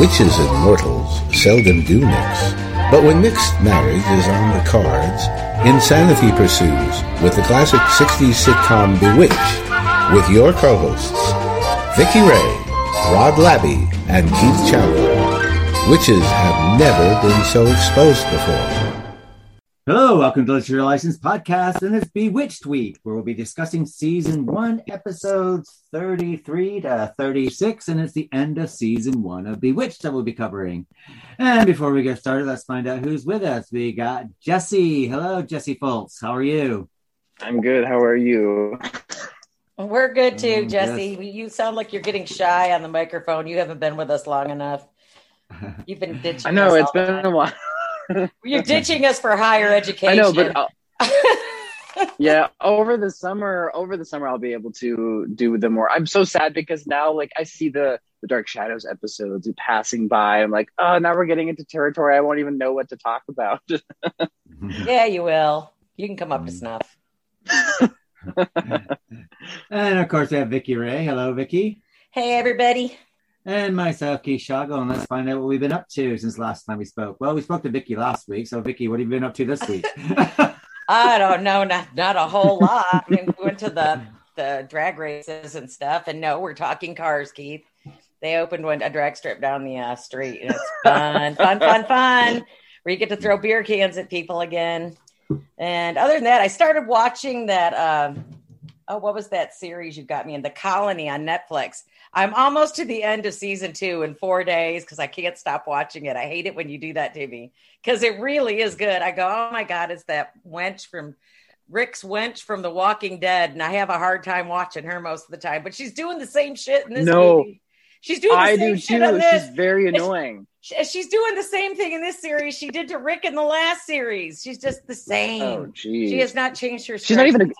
Witches and mortals seldom do mix. But when mixed marriage is on the cards, insanity pursues with the classic 60s sitcom Bewitched with your co-hosts, Vicky Ray, Rod Labby, and Keith Chandler. Witches have never been so exposed before. Hello, welcome to Literature License Podcast, and it's Bewitched Week, where we'll be discussing season one, episodes 33 to 36, and it's the end of season one of Bewitched that we'll be covering. And before we get started, let's find out who's with us. We got Jesse. Hello, Jesse Foltz. How are you? I'm good. How are you? We're good too, Mm, Jesse. yes. You sound like you're getting shy on the microphone. You haven't been with us long enough. You've been ditching. I know it's been a while. You're ditching us for higher education. I know, but yeah, over the summer, over the summer, I'll be able to do the more. I'm so sad because now, like, I see the the Dark Shadows episodes passing by. I'm like, oh, now we're getting into territory I won't even know what to talk about. yeah, you will. You can come up to Mm. snuff. and of course, we have Vicky Ray. Hello, Vicky. Hey, everybody. And myself, Keith Shago, and let's find out what we've been up to since last time we spoke. Well, we spoke to Vicky last week, so Vicky, what have you been up to this week? I don't know, not not a whole lot. I mean, we went to the the drag races and stuff, and no, we're talking cars, Keith. They opened one a drag strip down the uh, street, and it's fun, fun, fun, fun. Where you get to throw beer cans at people again. And other than that, I started watching that. Um, oh, what was that series you got me in? The Colony on Netflix. I'm almost to the end of season two in four days because I can't stop watching it. I hate it when you do that to me because it really is good. I go, oh my god, it's that wench from Rick's wench from The Walking Dead, and I have a hard time watching her most of the time. But she's doing the same shit in this No. movie. She's doing the I same do shit too. on this. She's very annoying. She- She's doing the same thing in this series she did to Rick in the last series. She's just the oh, same. Oh, geez. she has not changed her. She's not even a-.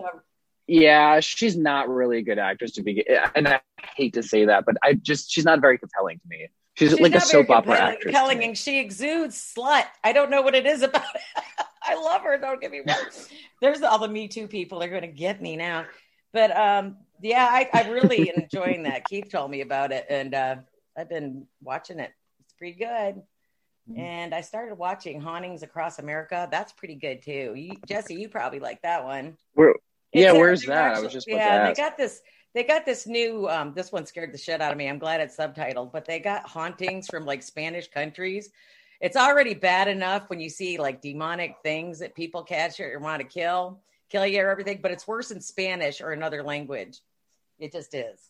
Yeah, she's not really a good actress to begin. And I hate to say that, but I just she's not very compelling to me. She's, She's like a soap opera actress. compelling, and she exudes slut. I don't know what it is about it. I love her. Don't get me wrong. There's all the Me Too people are going to get me now, but um, yeah, I, I'm really enjoying that. Keith told me about it, and uh, I've been watching it. It's pretty good. Mm-hmm. And I started watching Hauntings Across America. That's pretty good too. You, Jesse, you probably like that one. Where, yeah, where's that? I was just about yeah. to They got this. They got this new. Um, this one scared the shit out of me. I'm glad it's subtitled, but they got hauntings from like Spanish countries. It's already bad enough when you see like demonic things that people catch or want to kill, kill you or everything. But it's worse in Spanish or another language. It just is.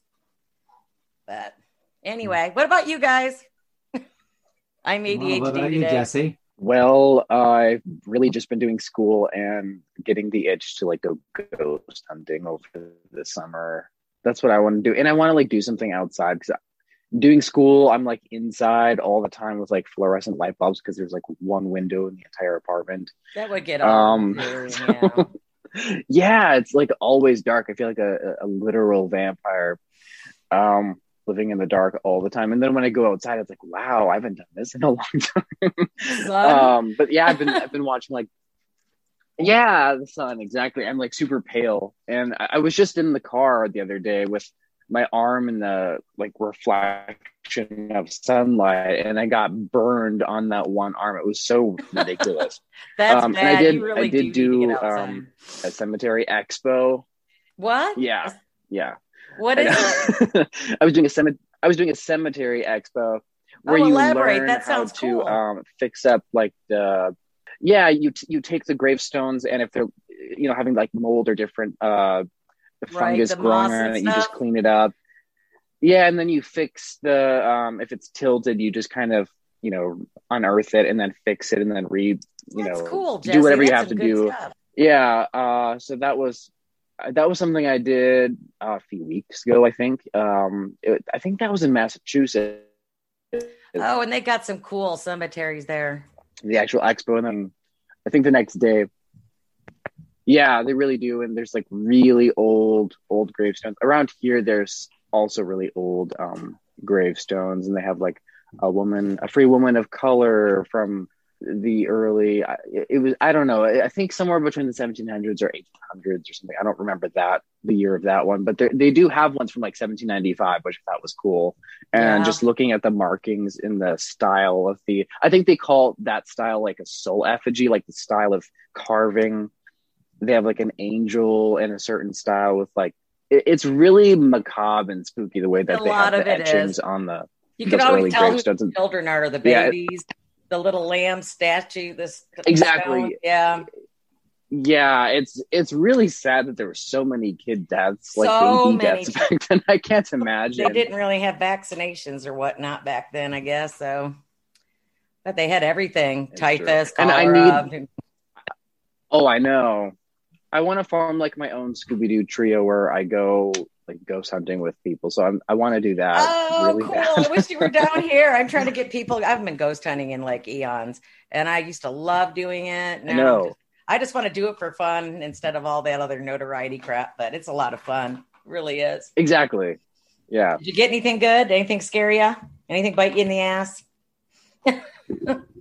But anyway, what about you guys? I'm ADHD Well, what about you, today. Jesse? Well, I've really just been doing school and getting the itch to like go ghost hunting over the summer. That's what I want to do, and I want to like do something outside because doing school, I'm like inside all the time with like fluorescent light bulbs because there's like one window in the entire apartment. That would get. Um, too, so- yeah. yeah, it's like always dark. I feel like a, a literal vampire, um, living in the dark all the time. And then when I go outside, it's like, wow, I haven't done this in a long time. Um, but yeah, I've been I've been watching like, yeah, the sun exactly. I'm like super pale, and I, I was just in the car the other day with my arm in the like reflection of sunlight, and I got burned on that one arm. It was so ridiculous. That's um, and I did- really I did do, do, um, a cemetery expo. what? Yeah, yeah. What is it? I was doing a cemetery. I was doing a cemetery expo where Oh, you elaborate. learn That sounds how to um, fix up like the. Yeah, you t- you take the gravestones and if they're you know having like mold or different uh fungus growing on and it, you just clean it up. Yeah, and then you fix the um if it's tilted, you just kind of you know unearth it and then fix it and then re you That's know cool. do whatever you have to do stuff. yeah uh so that was that was something i did uh, a few weeks ago i think. Um it, i think that was in massachusetts. Oh, and they got some cool cemeteries there. the actual expo and then i think the next day yeah they really do and there's like really old old gravestones. Around here there's also really old um gravestones and they have like a woman a free woman of color from the early it was i don't know i think somewhere between the 1700s or 1800s or something. I don't remember that the year of that one but they do have ones from like 1795 which i thought was cool. And yeah. just looking at the markings in the style of the i think they call that style like a soul effigy like the style of carving. They have like an angel in a certain style with like it, it's really macabre and spooky the way that a they have the etchings is. on the you can always tell who the children are the babies. yeah, the little lamb statue this exactly. stone. yeah. Yeah it's it's really sad that there were so many kid deaths like so baby many. deaths back then. I can't imagine. They didn't really have vaccinations or whatnot back then i guess so. But they had everything That's typhus and i need oh i know. I want to form like my own Scooby Doo trio where I go like ghost hunting with people. So I'm, I want to do that. Oh, really cool! Bad. I wish you were down here. I'm trying to get people. I haven't been ghost hunting in like eons, and I used to love doing it. Now no. Just, I just want to do it for fun instead of all that other notoriety crap. But it's a lot of fun. It really is. Exactly. Yeah. Did you get anything good? Anything scary you? Anything bite you in the ass?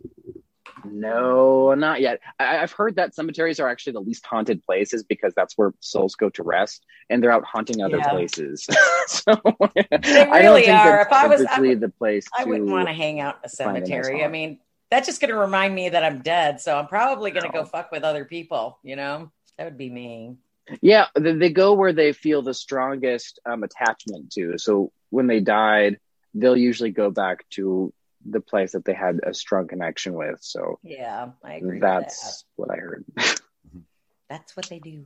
No, not yet. I, have heard that cemeteries are actually the least haunted places because that's where souls go to rest, and they're out haunting other yeah. places. so they really I don't think are. If I was I, the place, I wouldn't want to hang out in a cemetery. Nice I mean, that's just going to remind me that I'm dead. So I'm probably going to no. go fuck with other people. You know, that would be me. Yeah, they, they go where they feel the strongest um, attachment to. So when they died, they'll usually go back to the place that they had a strong connection with. So yeah, I agree. That's that. what I heard. that's what they do.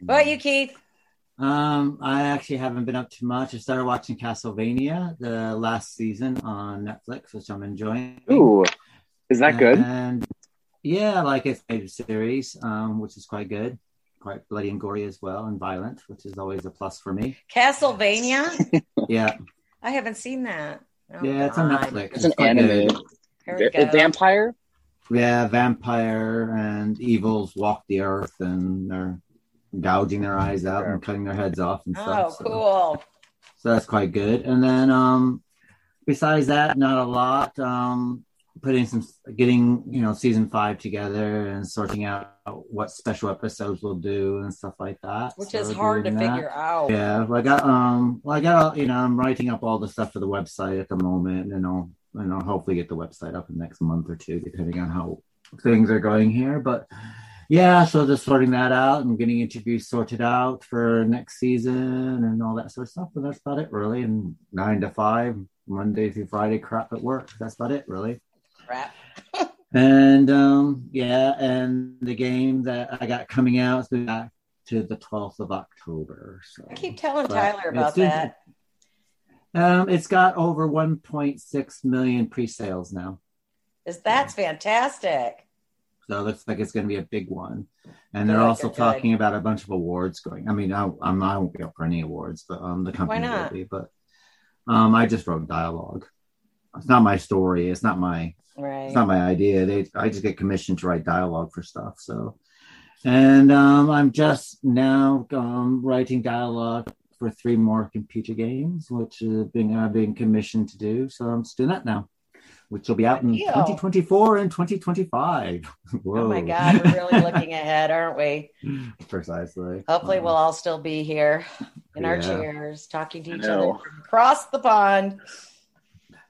What about you, Keith? Um, I actually haven't been up too much. I started watching Castlevania the last season on Netflix, which I'm enjoying. Ooh, is that good? And yeah, like it's a series, um, which is quite good, quite bloody and gory as well, and violent, which is always a plus for me. Castlevania. yeah, I haven't seen that. Oh, yeah, it's on Netflix. It's, it's an anime. A vampire. Yeah, vampire and evils walk the earth, and they're gouging their eyes out and cutting their heads off and stuff. Oh, cool. So, so that's quite good. And then, um, besides that, not a lot. Um, putting some getting you know season five together and sorting out what special episodes we'll do and stuff like that. Which so is hard to that. figure out. Yeah well, i got um well i got you know i'm writing up all the stuff for the website at the moment and i'll and i'll hopefully get the website up in the next month or two depending on how things are going here. But yeah so just sorting that out and getting interviews sorted out for next season and all that sort of stuff. And that's about it really. And nine to five monday through friday crap at work. That's about it really crap. and um, yeah, and the game that I got coming out is back to the 12th of October. So I keep telling Tyler about that. Um, it's got over 1.6 million pre-sales now. Is that's fantastic. So it looks like it's going to be a big one. And they're also talking good. about a bunch of awards going. I mean, I, I'm I won't be up for any awards, but um, the company will be. But um, I just wrote dialogue. It's not my story. It's not my Right. It's not my idea. They I just get commissioned to write dialogue for stuff. So, and um, I'm just now um, writing dialogue for three more computer games, which uh, being uh, being commissioned to do. So I'm just doing that now, which will be out in 2024 and 2025. Whoa. Oh my God, we're really looking ahead, aren't we? Precisely. Hopefully, we'll all still be here in yeah. our chairs, talking to each other across the pond.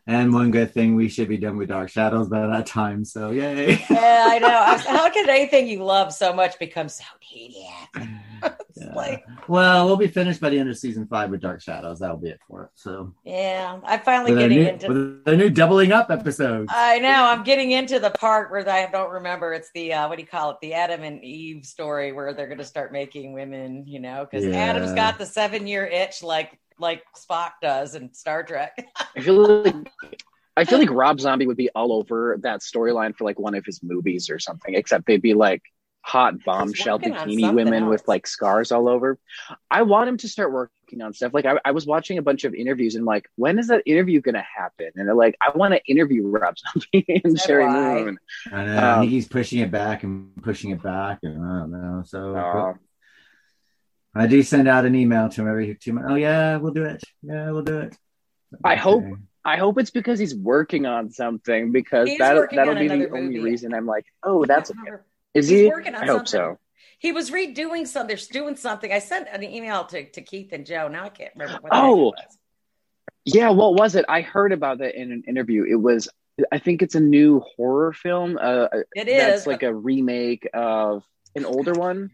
And one good thing, we should be done with Dark Shadows by that time. So, yay. yeah, I know. How can anything you love so much become so tedious? yeah. like, well, we'll be finished by the end of season five with Dark Shadows. That'll be it for it. So, yeah, I'm finally getting new, into with the new doubling up episode I know. I'm getting into the part where I don't remember. It's the, uh, what do you call it? The Adam and Eve story where they're going to start making women, you know, because yeah. Adam's got the seven year itch like like Spock does in Star Trek. I feel like I feel like Rob Zombie would be all over that storyline for like one of his movies or something, except they'd be like hot bombshell bikini women else. with like scars all over. I want him to start working on stuff. Like I, I was watching a bunch of interviews and like, when is that interview gonna happen? And they're like, I want to interview Rob Zombie and so Sheri Moon. I know um, he's pushing it back and pushing it back, and I don't know. So uh, I do send out an email to him every two months. Oh yeah, we'll do it. Yeah, we'll do it. I hope I hope it's because he's working on something because He's that that'll be the another only movie. reason I'm like, oh, that's Remember, is he's he? working on I hope something. so. He was redoing something. They're doing something. I sent an email to, to Keith and Joe. Now I can't remember what the heck it Oh. was. Yeah, what was it? I heard about that in an interview. It was, I think it's a new horror film. Uh, It is. that's like a remake of an older one,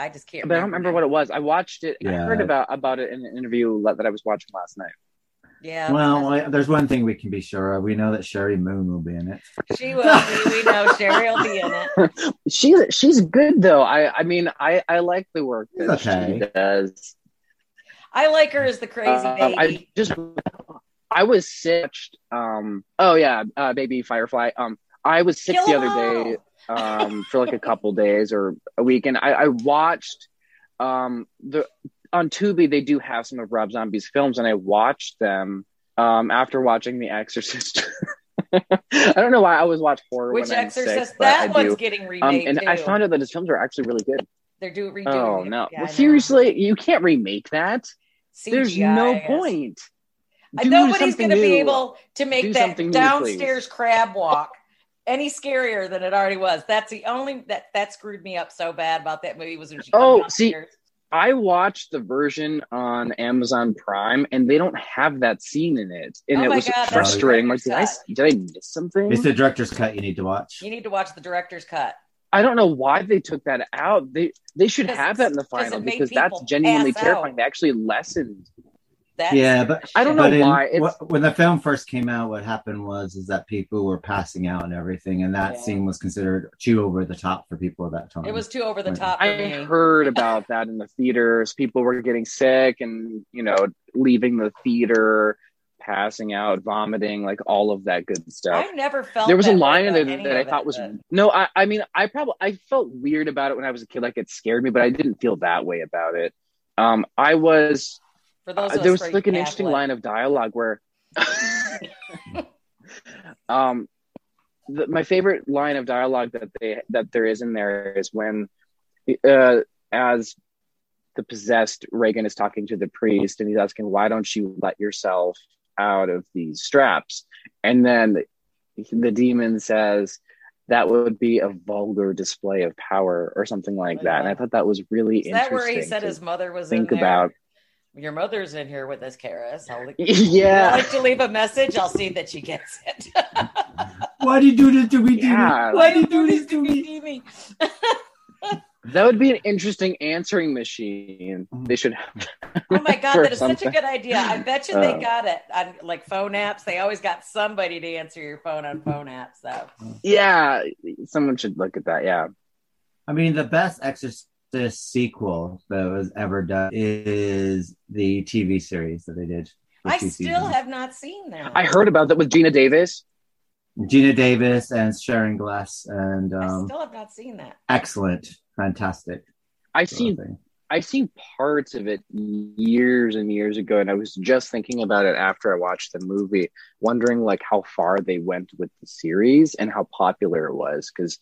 I just can't. but I don't remember what it was. I watched it. I heard about about it in an interview that I was watching last night. Yeah. Well, I- there's one thing we can be sure of. We know that Sheri Moon will be in it. she will be. We know Sheri will be in it. She's she's good though. I I mean I I like the work that Okay. she does. I like her as the crazy baby. I just I was sick. Um. Oh yeah, uh, baby Firefly. Um. I was sick Kill the 'em other day. Um. For like a couple days or a week, and I, I watched. Um. The on Tubi they do have some of Rob Zombie's films, and I watched them. Um. After watching The Exorcist. I don't know why I always watch horror. Which when I'm sick, Exorcist? that one's getting Um, remade and too. I found out that his films are actually really good. They're doing redoing. Oh no! Yeah, well, seriously, you can't remake that. There's no point. Do Nobody's going to be able to make Do that something new, downstairs crab walk any scarier than it already was. That's the only that that screwed me up so bad about that movie was when she Oh, see, downstairs. I watched the version on Amazon Prime, and they don't have that scene in it, and Oh it my was God, that's frustrating. Like, did I did I miss something? It's the director's cut you need to watch. you need to watch the director's cut. I don't know why they took that out. They they should have that in the it's- 'cause it final because that's genuinely terrifying. out. They actually lessened. That's Yeah, but I don't know but in- why. It's, when the film first came out, what happened was is that people were passing out and everything, and that Yeah. scene was considered too over the top for people at that time. it was too over the top for I me. heard about that in the theaters. People were getting sick and you know leaving the theater, passing out, vomiting, like all of that good stuff. I never felt there was a that way line in there any that I thought was but- no. I, I mean, I probably I felt weird about it when I was a kid. Like it scared me, but I didn't feel that way about it. Um, I was for those uh, there was like an interesting line of dialogue where, um, the, my favorite line of dialogue that they that there is in there is when, uh, as the possessed Regan is talking to the priest and he's asking, "Why don't you let yourself out of these straps?" And then the demon says. That would be a vulgar display of power, or something like that. And I thought that was really Is that interesting. why he said his mother was think in there? about. Your mother's in here with us, Karras. I'll Would Yeah, you like to leave a message? I'll see that she gets it. Why do you do this to me? Yeah. Why do you do this to me? Jimmy? That would be an interesting answering machine. Mm. They should have. Oh my god, for that is such a good idea. I bet you Uh. they got it on like phone apps. They always got somebody to answer your phone on phone apps. So Yeah, someone should look at that. Yeah. I mean, the best Exorcist sequel that was ever done is the TV series that they did. I still seasons. have not seen that. I heard about that with Geena Davis. Geena Davis and Sharon Gless, and I um, still have not seen that. excellent, fantastic. I seen thing. I seen parts of it years and years ago, and I was just thinking about it after I watched the movie, wondering like how far they went with the series and how popular it was. Because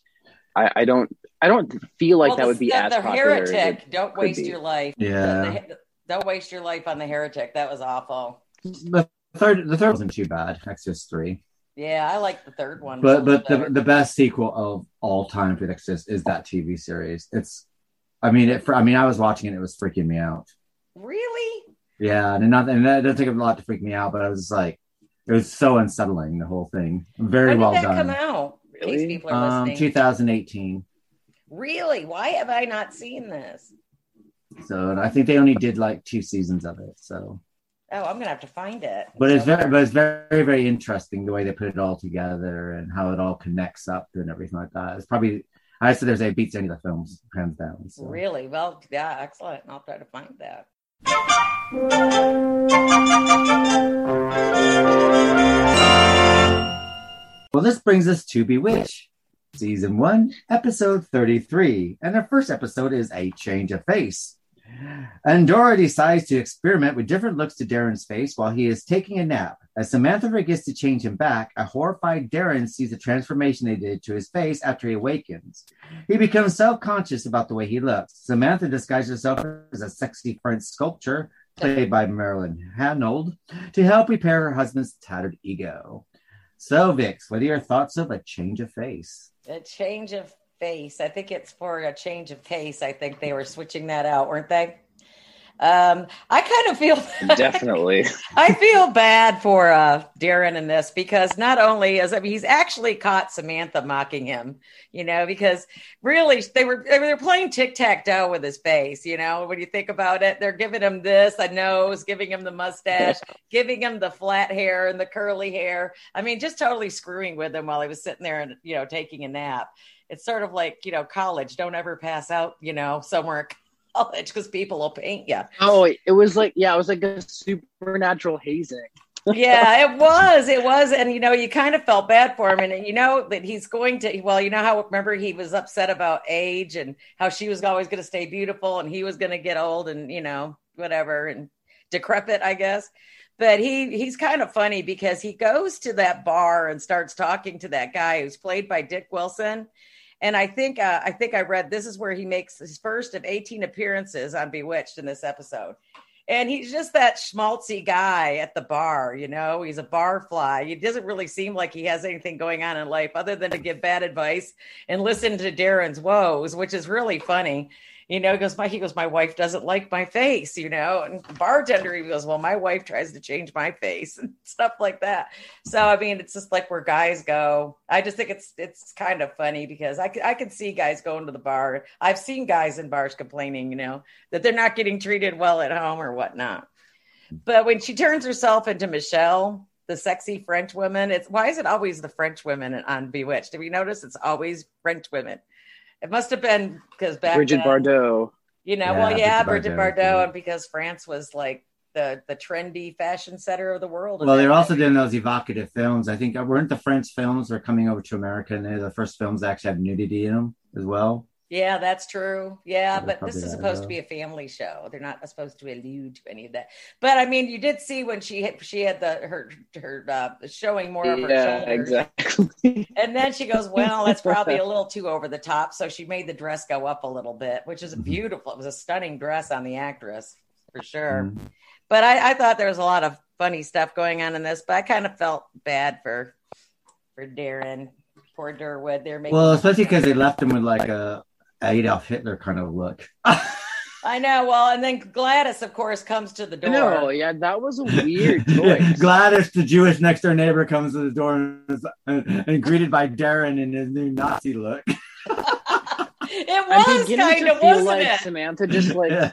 I, I don't I don't feel like Well, that the- would be the, as the popular. as heretic. it Don't could waste be. your life. Yeah. The- the- don't waste your life on the heretic. That was awful. The third, the third wasn't too bad. Exorcist three, Yeah, I like the third one. but but the, better. the best sequel of all time for Exorcist is that TV series. It's, I mean, it. I mean, I was watching it. It was freaking me out. really? Yeah, and not and that doesn't take a lot to freak me out, but I was just like, it was so unsettling. The whole thing, very when well that done. Come? In case Really? people are Um, listening. 2018. Really? Why have I not seen this? So and I think they only did like two seasons of it. So, Oh, I'm gonna have to find it. but it's very, but it's very, very interesting the way they put it all together and how it all connects up and everything like that. It's probably I said there's a beats any of the films hands down. So. really well. Yeah, excellent. I'll try to find that. Well, this brings us to Bewitch, season one, episode 33. And our first episode is A Change of Face. Endora decides to experiment with different looks to Darrin's face while he is taking a nap. As Samantha forgets to change him back, a horrified Darrin sees the transformation they did to his face after he awakens. He becomes self conscious about the way he looks. Samantha disguises herself as a sexy French sculpture played by Marilyn Hanold, to help repair her husband's tattered ego. So, Vix, what are your thoughts of a change of face? A change of face. I think it's for a change of pace. I think they were switching that out, weren't they? Um, I kind of feel definitely. I feel bad for uh, Darrin in this because not only is I mean, he's actually caught Samantha mocking him, you know, because really they were they were playing tic tac toe with his face, you know. When you think about it, they're giving him this a nose, giving him the mustache, giving him the flat hair and the curly hair. I mean, just totally screwing with him while he was sitting there and you know taking a nap. It's sort of like you know college. Don't ever pass out, you know, somewhere college because people will paint you. Oh, it was like yeah, it was like a supernatural hazing. yeah, it was. It was. And, you know, you kind of felt bad for him. And, you know, that he's going to, well, you know how, remember, he was upset about age and how she was always going to stay beautiful and he was going to get old and, you know, whatever and decrepit, I guess. But he he's kind of funny because he goes to that bar and starts talking to that guy who's played by Dick Wilson and I think uh, I think I read this is where he makes his first of 18 appearances on Bewitched in this episode. And he's just that schmaltzy guy at the bar, you know. He's a bar fly. He doesn't really seem like he has anything going on in life other than to give bad advice and listen to Darrin's woes, which is really funny you know, he goes, my he goes, my wife doesn't like my face, you know, and bartender he goes, well, my wife tries to change my face and stuff like that. So I mean, it's just like where guys go. I just think it's it's kind of funny because I I can see guys going to the bar. I've seen guys in bars complaining, you know, that they're not getting treated well at home or whatnot. But when she turns herself into Michelle, the sexy French woman, it's why is it always the French women on Bewitched? Have you noticed it's always French women? It must have been because back Brigitte then, Bardot. You know, Yeah, well, yeah, Brigitte Bridget Bardot, Bardot, yeah. and because France was like the the trendy fashion center of the world. Well, they're also doing those evocative films. I think uh, weren't the French films are coming over to America, and they're the first films that actually have nudity in them as well. Yeah, that's true. Yeah, So but this is supposed to be a family show. They're not supposed to allude to any of that. But I mean, you did see when she had, she had the her her uh, showing more of her Yeah, shoulders. exactly. And then she goes, Well, that's probably a little too over the top. So she made the dress go up a little bit, which is Mhm. beautiful. It was a stunning dress on the actress for sure. Mhm. But I, I thought there was a lot of funny stuff going on in this, but I kind of felt bad for for Darrin. Poor Durwood. They're making Well, especially because they left him with like a Adolf Hitler kind of look. I know. Well, and then Gladys, of course, comes to the door. No, yeah, that was a weird choice. Gladys, the Jewish next door neighbor, comes to the door and, is, and, and greeted by Darrin in his new Nazi look. it I'm was beginning kind to of, feel wasn't like it? Samantha just like Yeah.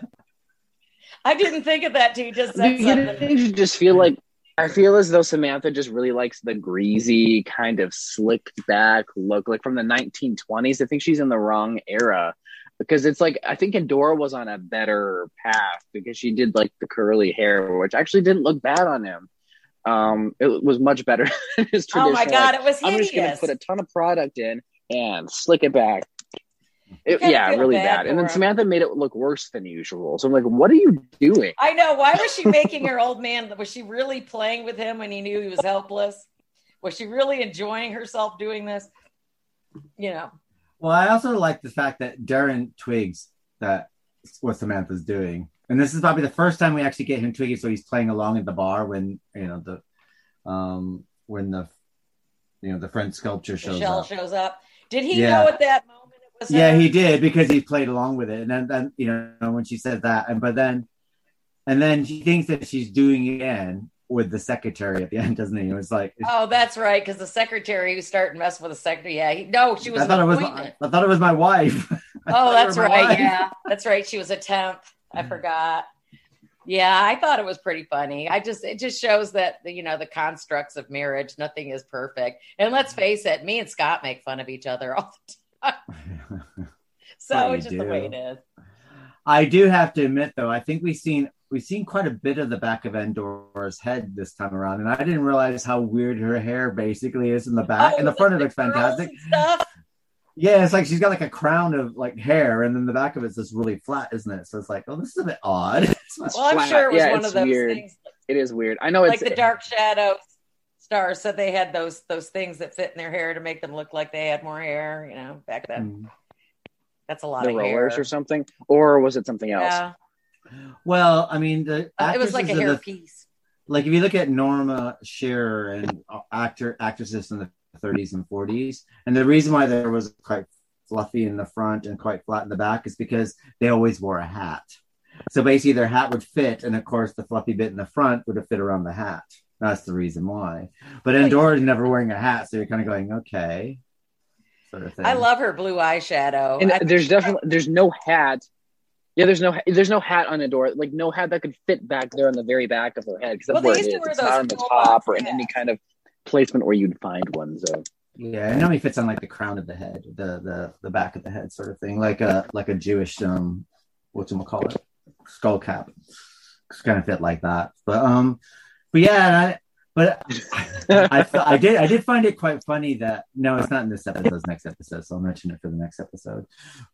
I didn't think of that till you just I'm said something. beginning just feel like I feel as though Samantha just really likes the greasy kind of slicked back look, like from the 1920s. I think she's in the wrong era because it's like I think Endora was on a better path because she did like the curly hair, which actually didn't look bad on him. Um, it was much better than his Oh traditional. my God, like, it was I'm just gonna put a ton of product in and slick it back. It, yeah, really bad bad. And then. Samantha made it look worse than usual. So I'm like, what are you doing? I know. Why was she making her old man? Was she really playing with him when he knew he was helpless? Was she really enjoying herself doing this? You know. Well, I also like the fact that Darrin twigs that what Samantha's doing, and this is probably the first time we actually get him twigging. So he's playing along at the bar when you know the, um, when the, you know, the French sculpture shows Michelle up. shows up. Did he Yeah. know at that moment it was Yeah, her? he did because he played along with it, and then, then you know when she said that, and but then, and then she thinks that she's doing it again with the secretary at the end, doesn't he? It was like Oh, that's right. Because the secretary who started messing with the secretary. Yeah, he, no, she was. I thought it was my, I thought it was my wife. Oh, that's right. wife. Yeah, that's right. She was a temp. I forgot. Yeah, I thought it was pretty funny. I just it just shows that you know the constructs of marriage, nothing is perfect. And let's face it, me and Scott make fun of each other all the time. So Well, you it's just the way it is. I do have to admit, though, I think we've seen we've seen quite a bit of the back of Endora's head this time around, and I didn't realize how weird her hair basically is in the back. Oh, in the front, it looks fantastic. Yeah, it's like she's got like a crown of like hair, and then the back of it's just really flat, isn't it? So it's like, oh, this is a bit odd. It's not- Well, I'm flat. sure it was Yeah, one of those weird. things, It is weird. I know like it's like the Dark Shadow stars said they had those those things that fit in their hair to make them look like they had more hair. You know, back then. Mm. That's a lot the of rollers hair. or something, or was it something else? Yeah. Well, I mean, the Uh, it was like a actresses of the- hairpiece. like if you look at Norma Shearer and actor actresses in the 30s and 40s, and the reason why there was quite fluffy in the front and quite flat in the back is because they always wore a hat. So basically, their hat would fit, and of course, the fluffy bit in the front would have fit around the hat. That's the reason why. But Endora's never wearing a hat, so you're kind of going, okay, sort of thing. I love her blue eyeshadow. And I- there's definitely there's no hat. Yeah, there's no there's no hat on the door. Like no hat that could fit back there on the very back of her head because Well, that's they where it used to wear It's those not on the top or in any kind of placement where you'd find one. So Yeah, it normally fits on like the crown of the head, the the the back of the head, sort of thing, like a like a Jewish um, what's it call it, skull cap. It's kind of fit like that, but um, but yeah, and I, but I fe- I did I did find it quite funny that no, it's not in this episode, it's next episode, so I'll mention it for the next episode.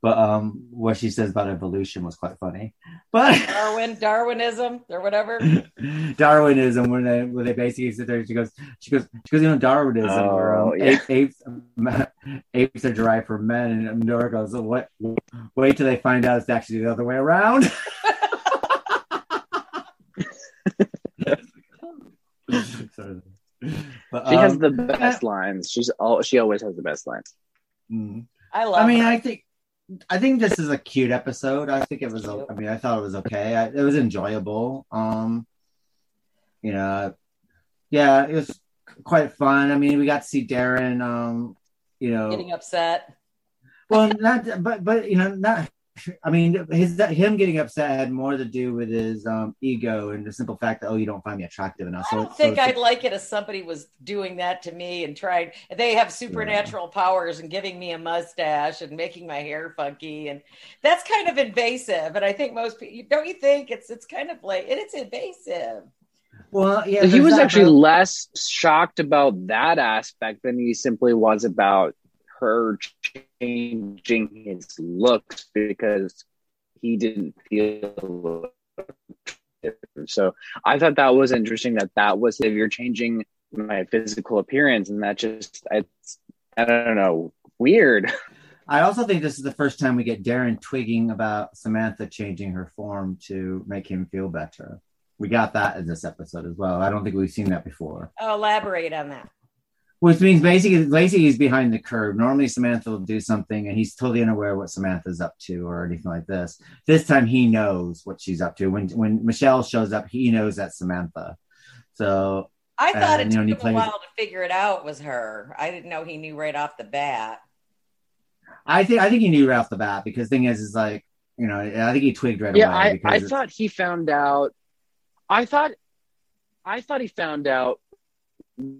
But um, what she says about evolution was quite funny, but. Darwin, Darwinism, or whatever. Darwinism when they when they basically sit there she goes she goes she goes you know Darwinism where um, Oh, yeah. apes, apes apes are derived from men and Nora goes what wait till they find out it's actually the other way around Sort of. But, she has um, the best lines. She's all she always has the best lines. mm. I love. I mean her. I think I think this is a cute episode. I think it was. o- I mean, I thought it was okay. I, it was enjoyable. Um, you know, yeah, it was quite fun. I mean, we got to see Darrin. Um, you know, getting upset. well, not, but but you know, not. I mean, his him getting upset had more to do with his um ego and the simple fact that oh, you don't find me attractive enough. I don't think so I'd like it if somebody was doing that to me and trying. They have supernatural powers and giving me a mustache and making my hair funky, and that's kind of invasive. And I think most people don't you think it's it's kind of like and it's invasive. well, yeah, he was actually but- less shocked about that aspect than he simply was about her changing his looks because he didn't feel so i thought that was interesting that that was if you're changing my physical appearance and that just it's i don't know weird I also think this is the first time we get Darrin twigging about Samantha changing her form to make him feel better. We got that in this episode as well. I don't think we've seen that before. Oh, elaborate on that. Which means basically, basically he's behind the curve. Normally Samantha will do something and he's totally unaware what Samantha's up to or anything like this. This time he knows what she's up to. When when Michelle shows up, he knows that's Samantha. So I uh, thought And, it you know, took and he him a while to figure it out was her. I didn't know he knew right off the bat. I think I think he knew right off the bat because thing is is like you know I think he twigged right yeah away. i, I thought he found out i thought i thought he found out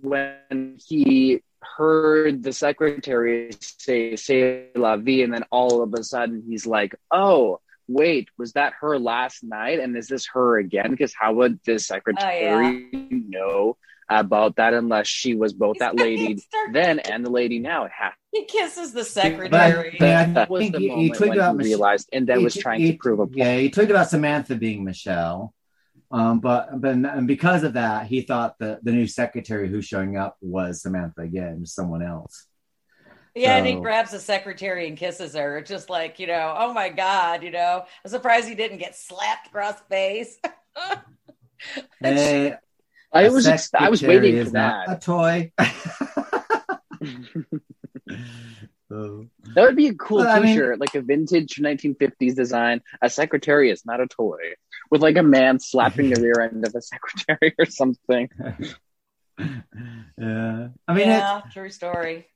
when he heard the secretary say say la vie and then all of a sudden he's like oh wait was that her last night? And is this her again? Because how would the oh, secretary know about that unless she was both that lady then and the lady now? It has he kisses the secretary. Yeah, I that was think the he- he moment tweeted when about he Mich- realized and then he- was trying he- to prove a point Yeah, he tweeted about Samantha being Michelle. Um, but but and because of that, he thought that the new secretary who's showing up was Samantha again, someone else. Yeah, and he grabs the secretary and kisses her. It's just like, you know, oh my God, you know, I'm surprised he didn't get slapped across the face. And Hey, I a was ex- I was waiting is for not that. A toy. So, That would be a cool Well, I mean- T-shirt, like a vintage 1950s design. A secretary is not a toy, with like a man slapping the rear end of a secretary or something. yeah, I mean, yeah, true story.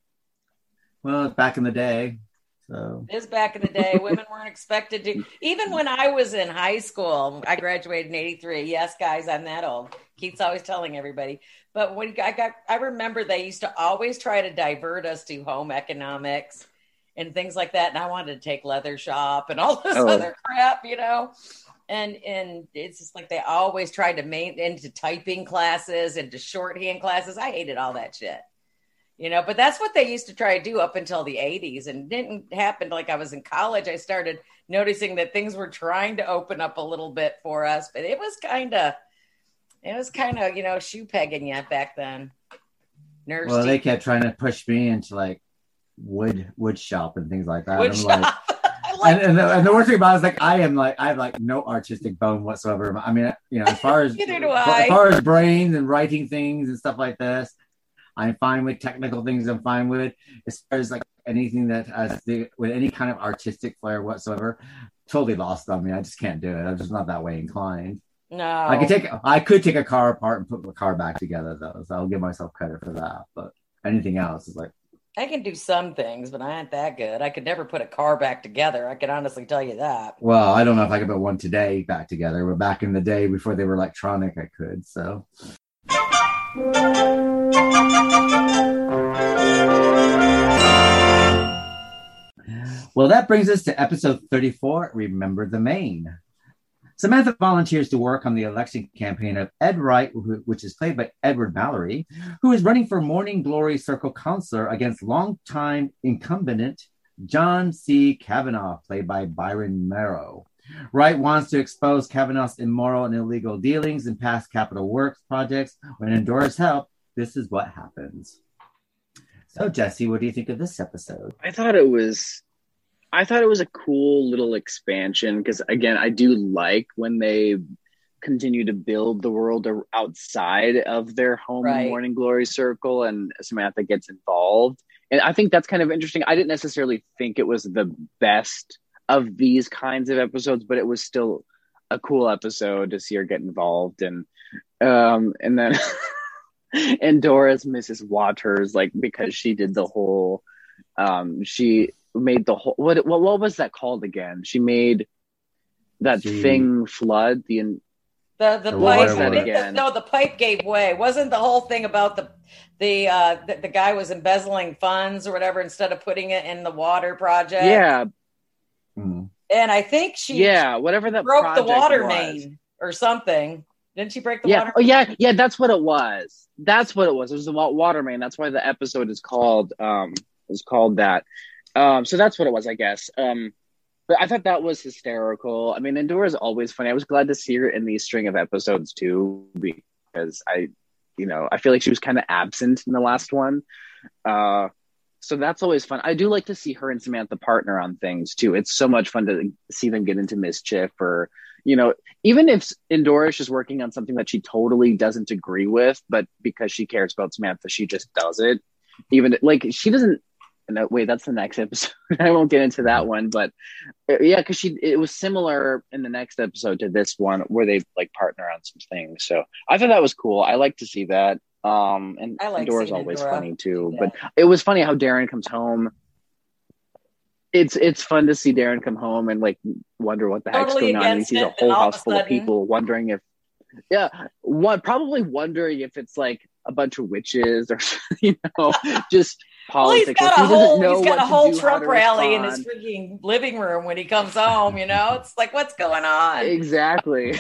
well, it's back in the day. So It is back in the day. Women weren't expected to. Even when I was in high school, I graduated in '83. Yes, guys, I'm that old. Keith's always telling everybody. But when I got, I remember they used to always try to divert us to home economics and things like that. And I wanted to take leather shop and all this Oh. other crap, you know. And and it's just like they always tried to main into typing classes, into shorthand classes. I hated all that shit. You know but that's what they used to try to do up until the 80s and didn't happen like i was in college. I started noticing that things were trying to open up a little bit for us but it was kind of it was kind of you know shoe pegging yet back then. Nerves well, they kept trying to push me into like wood wood shop and things like that. wood I'm shop. like, and, and, the, and the worst thing about it is like I am like I have like no artistic bone whatsoever. I mean, you know, as far as Neither do I. as far as brains and writing things and stuff like this, I'm fine with technical things. I'm fine with as far as like anything that has the, with any kind of artistic flair whatsoever. Totally lost on me. I just can't do it. I'm just not that way inclined. no. I could take I could take a car apart and put the car back together though, so I'll give myself credit for that. But anything else is like I can do some things, but I ain't that good. I could never put a car back together. I can honestly tell you that. Well, I don't know if I could put one today back together, but back in the day before they were electronic, I could. So, well, that brings us to episode 34 Remember the Maine. Samantha volunteers to work on the election campaign of Ed Wright, which is played by Edward Mallory, who is running for Morning Glory Circle Counselor against longtime incumbent John C. Kavanaugh, played by Byron Morrow. Wright wants to expose Kavanaugh's immoral and illegal dealings in past capital works projects. When Endora's help, this is what happens. So, Jesse, what do you think of this episode? I thought it was I thought it was a cool little expansion because again, I do like when they continue to build the world outside of their home Right. morning glory circle and Samantha gets involved. And I think that's kind of interesting. I didn't necessarily think it was the best of these kinds of episodes, but it was still a cool episode to see her get involved and um and then and Doris Mrs. Waters like because she did the whole um she made the whole what what what was that called again? She made that She- thing flood the in, The the, The pipe water I think one. Again. the- no the pipe gave way. Wasn't the whole thing about the the uh the, the guy was embezzling funds or whatever instead of putting it in the water project? yeah Hmm. And I think she yeah whatever that broke the water was. main or something. Didn't she break the yeah water? oh yeah yeah that's what it was that's what it was it was the water main that's why the episode is called um is called that um so that's what it was I guess um but I thought that was hysterical I mean Endora is always funny I was glad to see her in these string of episodes too because I you know I feel like she was kind of absent in the last one uh so that's always fun. I do like to see her and Samantha partner on things too. It's so much fun to see them get into mischief or, you know, even if Endora is just working on something that she totally doesn't agree with, but because she cares about Samantha, she just does it. Even like she doesn't. No, wait, that's the next episode. I won't get into that one, but uh, yeah, because she it was similar in the next episode to this one where they like partner on some things. So I thought that was cool. I like to see that. Um, and I like Endora's seeing always Endora funny too. do But it was funny how Darrin comes home. It's it's fun to see Darrin come home and like wonder what the heck's going on. And he sees a whole and all of house full of sudden- people wondering if, yeah, one probably wondering if it's like a bunch of witches or you know just Well, he's got Like, a whole he's got a whole Trump rally in his freaking living room when he comes home. You know, it's like what's going on? Exactly.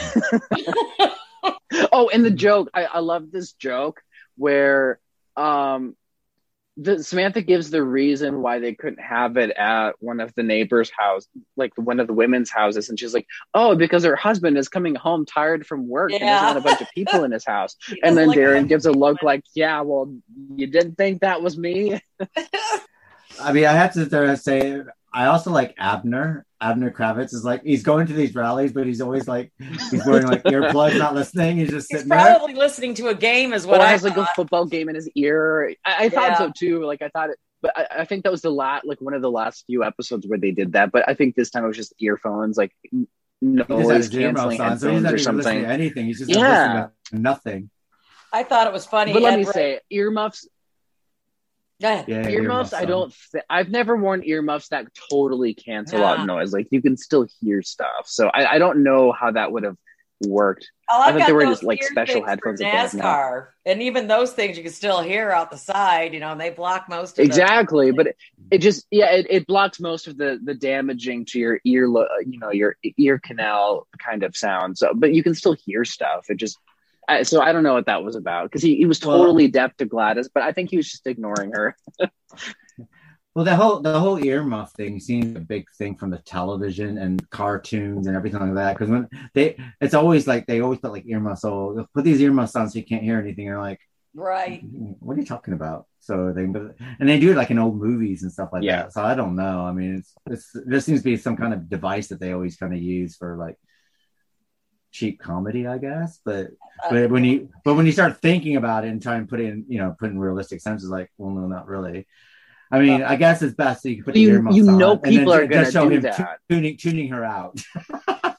oh, and the joke, I, I love this joke where um the Samantha gives the reason why they couldn't have it at one of the neighbors' house, like one of the women's houses, and she's like, "Oh, because her husband is coming home tired from work and Yeah. doesn't want a bunch of people in his house." And then like Darrin bunch gives a look people. like, "Yeah, well, you didn't think that was me." I mean, I have to there and say, I also like Abner. Abner Kravitz is like he's going to these rallies, but he's always like he's wearing like earplugs, not listening. He's just He's sitting there. probably listening to a game, is what or I has like a football game in his ear. I, I thought Yeah. so too. Like I thought it, but I, I think that was the last, like one of the last few episodes where they did that. But I think this time it was just earphones, like n- He just had noise canceling on, so he's headphones not or something. anything. He's just Yeah. listening to nothing. I thought it was funny. But let Ed me Wright- say, earmuffs. Go ahead. Yeah, Earmuffs, I don't. Th- I've never worn earmuffs that totally cancel out noise. Like you can still hear stuff. So I, I don't know how that would have worked. Oh, I I've thought got they were those just, like, special things for headphones that they. NASCAR, and even those things you can still hear out the side. You know, and they block most of the- Exactly, but it, it just yeah, it, it blocks most of the the damaging to your ear, lo- you know, your ear canal kind of sound. So, but you can still hear stuff. It just I, so I don't know what that was about because he, he was Well- totally deaf to Gladys, but I think he was just ignoring her. Well, the whole the whole earmuff thing seems a big thing from the television and cartoons and everything like that. Because when they, it's always like they always put like earmuffs. Oh, they'll put these earmuffs on so you can't hear anything. You're like, Right. What are you talking about? So they and they do it like in old movies and stuff like Yeah. that. So I don't know. I mean, it's, it's there seems to be some kind of device that they always kind of use for like cheap comedy, I guess. But Uh, but when you but when you start thinking about it and try and put in you know put in realistic senses, like well no not really. I mean, I guess it's best that you can put the You- earmuffs you on know people are gonna show do him that. tuning tuning her out.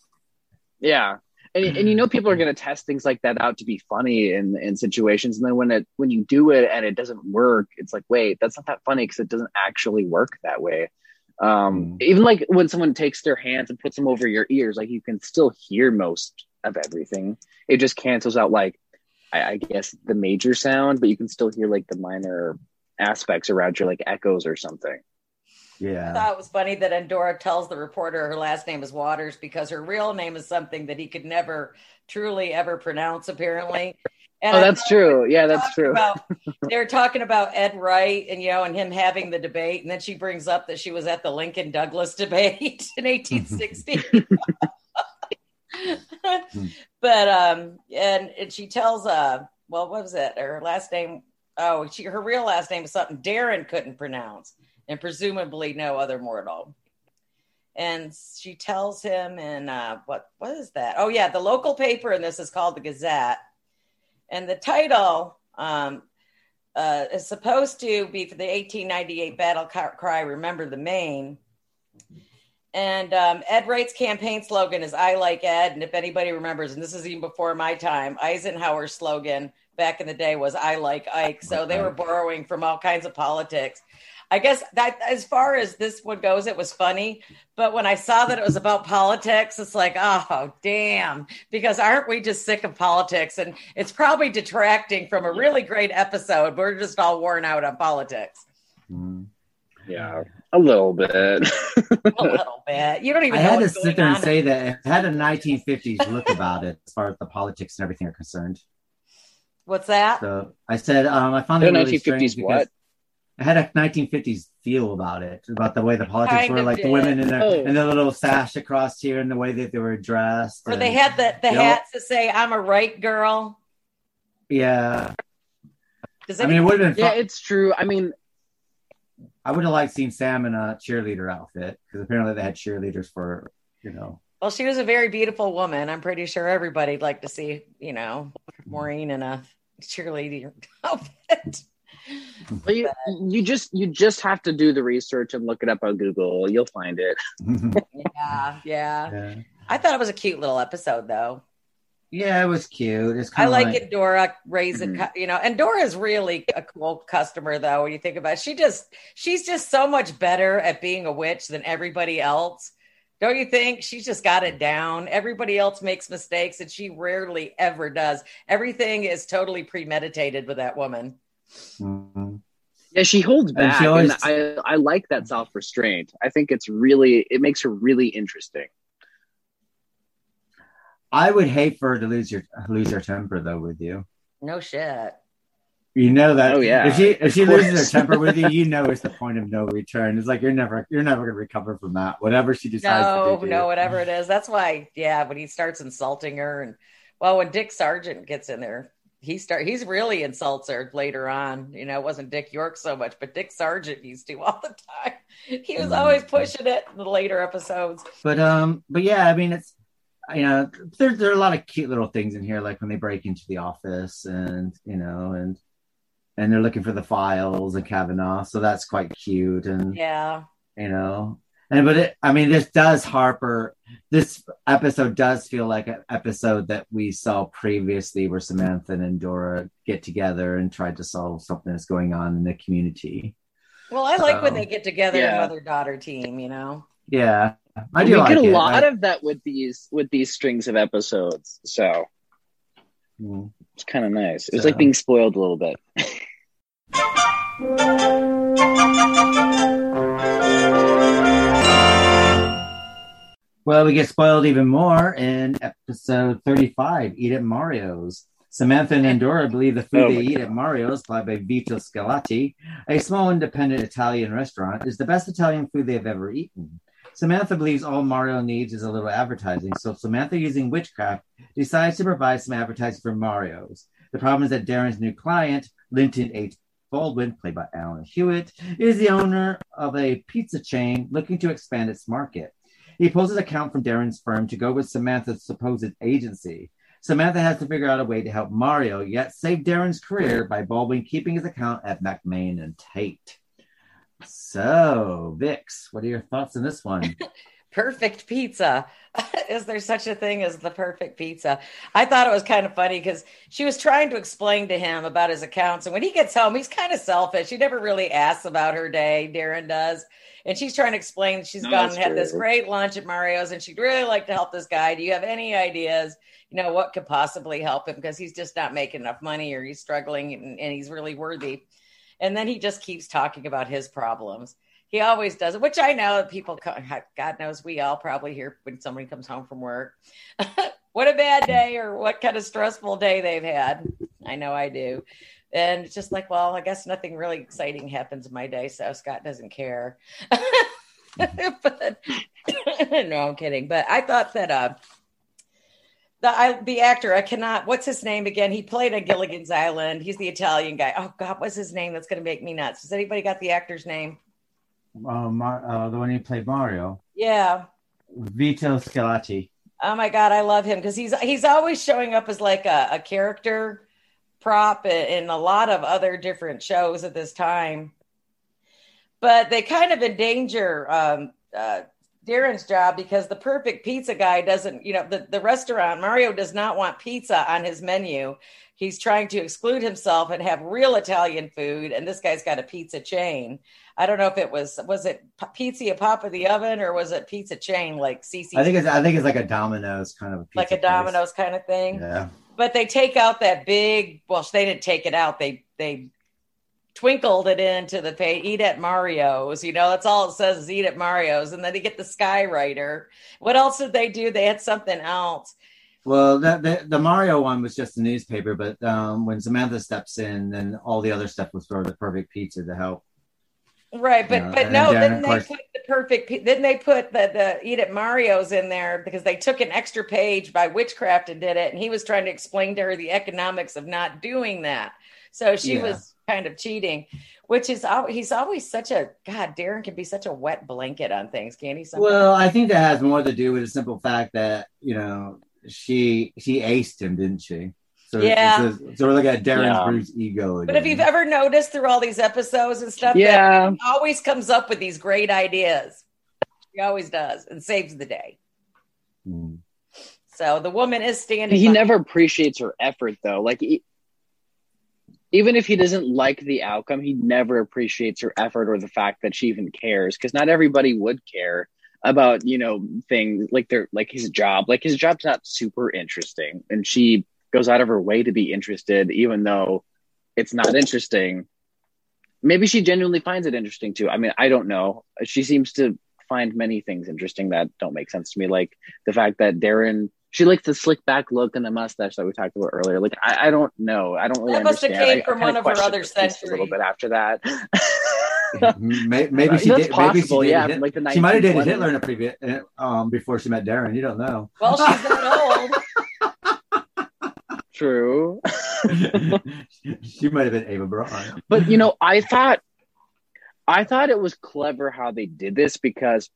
Yeah. And, and you know people are going to test things like that out to be funny in in situations and then when it when you do it and it doesn't work it's like wait that's not that funny because it doesn't actually work that way um Mm. even like when someone takes their hands and puts them over your ears like you can still hear most of everything it just cancels out like I, I guess the major sound but you can still hear like the minor aspects around you like echoes or something Yeah. I thought it was funny that Endora tells the reporter her last name is Waters because her real name is something that he could never truly ever pronounce, apparently. And oh that's true yeah that's true About, they were talking about Ed Wright and you know, and him having the debate, and then she brings up that she was at the Lincoln Douglas debate in 1860. but um, and, and she tells uh, well, what was it? Her last name. Oh, she her real last name is something Darrin couldn't pronounce, and presumably no other mortal. And she tells him, and uh, what what is that? Oh yeah, the local paper and this is called the Gazette, and the title um, uh, is supposed to be for the 1898 battle cry, "Remember the Maine." And um, Ed Wright's campaign slogan is "I like Ed." And if anybody remembers, and this is even before my time, Eisenhower's slogan back in the day was "I like Ike." So they were borrowing from all kinds of politics. I guess that as far as this one goes, it was funny. But when I saw that it was about politics, it's like, oh, damn. Because aren't we just sick of politics? And it's probably detracting from a really great episode. We're just all worn out on politics. Mm. Yeah a little bit A little bit. You don't even I know had to sit there and on. say that it had a 1950s look about it as far as the politics and everything are concerned. What's that? So I said, um, I found it really 1950s strange because what? it had a 1950s feel about it, about the way the politics Kind were, of like the women in their Oh. in their little sash across here, and the way that they were dressed. Or they had the, the Yep. hats to say, I'm a right girl. yeah. Does I mean, it would have been. yeah it's true i mean I would have liked seeing Sam in a cheerleader outfit because apparently they had cheerleaders for you know. Well, she was a very beautiful woman. I'm pretty sure everybody'd like to see, you know, Maureen in a cheerleader outfit. Well, you, you just you just have to do the research and look it up on Google. You'll find it. Yeah, yeah. yeah. I thought it was a cute little episode, though. Yeah, it was cute. It's I of like like, it, Dora raising, Mhm. you know, and Dora's really a cool customer, though. When you think about it, she just she's just so much better at being a witch than everybody else. Don't you think? She's just got it down. Everybody else makes mistakes, and she rarely ever does. Everything is totally premeditated with that woman. Mhm. Yeah, she holds And back, she always- and I I like that self restraint. I think it's really it makes her really interesting. I would hate for her to lose your lose her temper though with you. No shit. You know that. Oh, yeah. If she if she loses her temper with you, you know it's the point of no return. It's like you're never you're never gonna recover from that. Whatever she decides No, to do. no, you. whatever it is. That's why, yeah, when he starts insulting her, and well, when Dick Sargent gets in there, he start he's really insults her later on. You know, it wasn't Dick York so much, but Dick Sargent used to all the time. He was Mhm. always pushing it in the later episodes. But um, but yeah, I mean it's you uh, know there there are a lot of cute little things in here, like when they break into the office and you know and and they're looking for the files and Kavanaugh, so that's quite cute and Yeah, you know and but it i mean this does harper this episode does feel like an episode that we saw previously where samantha and dora get together and tried to solve something that's going on in the community well, I like when they get together, yeah. mother daughter team. You know, yeah i do we like get a it. lot I- of that with these with these strings of episodes, so Mm. it's kind of nice. It's So- like being spoiled a little bit. well we get spoiled even more in episode 35 eat at mario's Samantha and Dora believe the food Oh they eat at Mario's, played by Vito Scotti, a small independent Italian restaurant, is the best Italian food they have ever eaten. Samantha believes all Mario needs is a little advertising, so Samantha, using witchcraft, decides to provide some advertising for Mario's. The problem is that Darrin's new client, Linton H. Baldwin, played by Alan Hewitt, is the owner of a pizza chain looking to expand its market. He pulls his account from Darrin's firm to go with Samantha's supposed agency. Samantha has to figure out a way to help Mario, yet save Darrin's career by Baldwin keeping his account at McMahon and Tate. So, Vix, what are your thoughts on this one? perfect pizza. Is there such a thing as the perfect pizza? I thought it was kind of funny because she was trying to explain to him about his accounts. And when he gets home, he's kind of selfish. He never really asks about her day. Darrin does. And she's trying to explain she's no, gone and had this great lunch at Mario's and she'd really like to help this guy. Do you have any ideas, you know, what could possibly help him? Because he's just not making enough money or he's struggling and, and he's really worthy. And then he just keeps talking about his problems he always does it, which I know people, God knows we all probably hear when somebody comes home from work. what a bad day or what kind of stressful day they've had. I know I do. And it's just like, well, I guess nothing really exciting happens in my day, so Scott doesn't care. but no, I'm kidding. But I thought that uh, the I, the actor I cannot. What's his name again? He played on Gilligan's Island. He's the Italian guy. Oh God, what's his name? That's going to make me nuts. Has anybody got the actor's name? uh, Mar- uh, the one he played Mario. Yeah. Vito Scarlatti. Oh my god, I love him because he's he's always showing up as like a, a character prop in, in a lot of other different shows at this time. But they kind of endanger um, uh, Darrin's job because the perfect pizza guy doesn't, you know, the, the restaurant, Mario does not want pizza on his menu. He's trying to exclude himself and have real Italian food. And this guy's got a pizza chain. I don't know if it was was it Pizza Pop of the Oven or was it Pizza Chain like CC? I think it's I think it's like a Domino's kind of a like a Domino's kind of thing. Yeah. But they take out that big. Well, they didn't take it out. They they twinkled it into the pay. Eat at Mario's. You know, that's all it says is eat at Mario's, and then they get the Skywriter. What else did they do? They had something else. Well, the, the, the Mario one was just a newspaper, but um, when Samantha steps in, then all the other stuff was for the perfect pizza to help Right, but but no, then they course, put the perfect. Then they put the the eat at Mario's in there because they took an extra page by witchcraft and did it, and he was trying to explain to her the economics of not doing that. So she yeah. was kind of cheating, which is he's always such a God. Darrin can be such a wet blanket on things, can he? Sometimes? Well, I think that has more to do with the simple fact that you know she she aced him, didn't she? So yeah. so we're looking at Darrin's yeah. Bruce ego. Again. But if you've ever noticed through all these episodes and stuff, yeah, always comes up with these great ideas. He always does and saves the day. Mm. So the woman is standing. He never appreciates her effort, though. Like, he, even if he doesn't like the outcome, he never appreciates her effort or the fact that she even cares. Because not everybody would care about you know things like their like his job. Like his job's not super interesting, and she goes out of her way to be interested, even though it's not interesting. Maybe she genuinely finds it interesting too. I mean, I don't know. She seems to find many things interesting that don't make sense to me, like the fact that Darrin. She likes the slick back look and the mustache that we talked about earlier. Like I, I don't know. I don't really that must understand. have came from one of her other centuries. A little bit after that. maybe, maybe she did. Maybe she did. Yeah, like the she might have dated Hitler in a previous um, before she met Darrin. You don't know. Well, she's that old. True. she might have been Ava Braun. But you know, I thought I thought it was clever how they did this because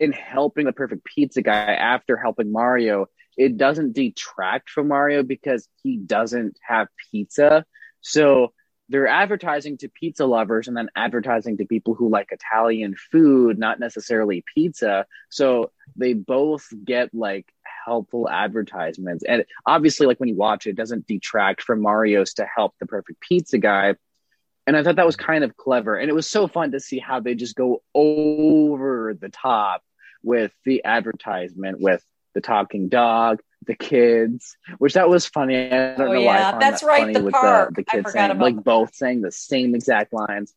in helping the perfect pizza guy after helping Mario, it doesn't detract from Mario because he doesn't have pizza. So they're advertising to pizza lovers and then advertising to people who like Italian food, not necessarily pizza. So they both get like helpful advertisements. And obviously, like when you watch it, it doesn't detract from Mario's to help the perfect pizza guy. And I thought that was kind of clever. And it was so fun to see how they just go over the top with the advertisement with the talking dog, the kids, which that was funny. I don't oh, know yeah. why. That's that right. the park. The, the kids saying, like both saying the same exact lines.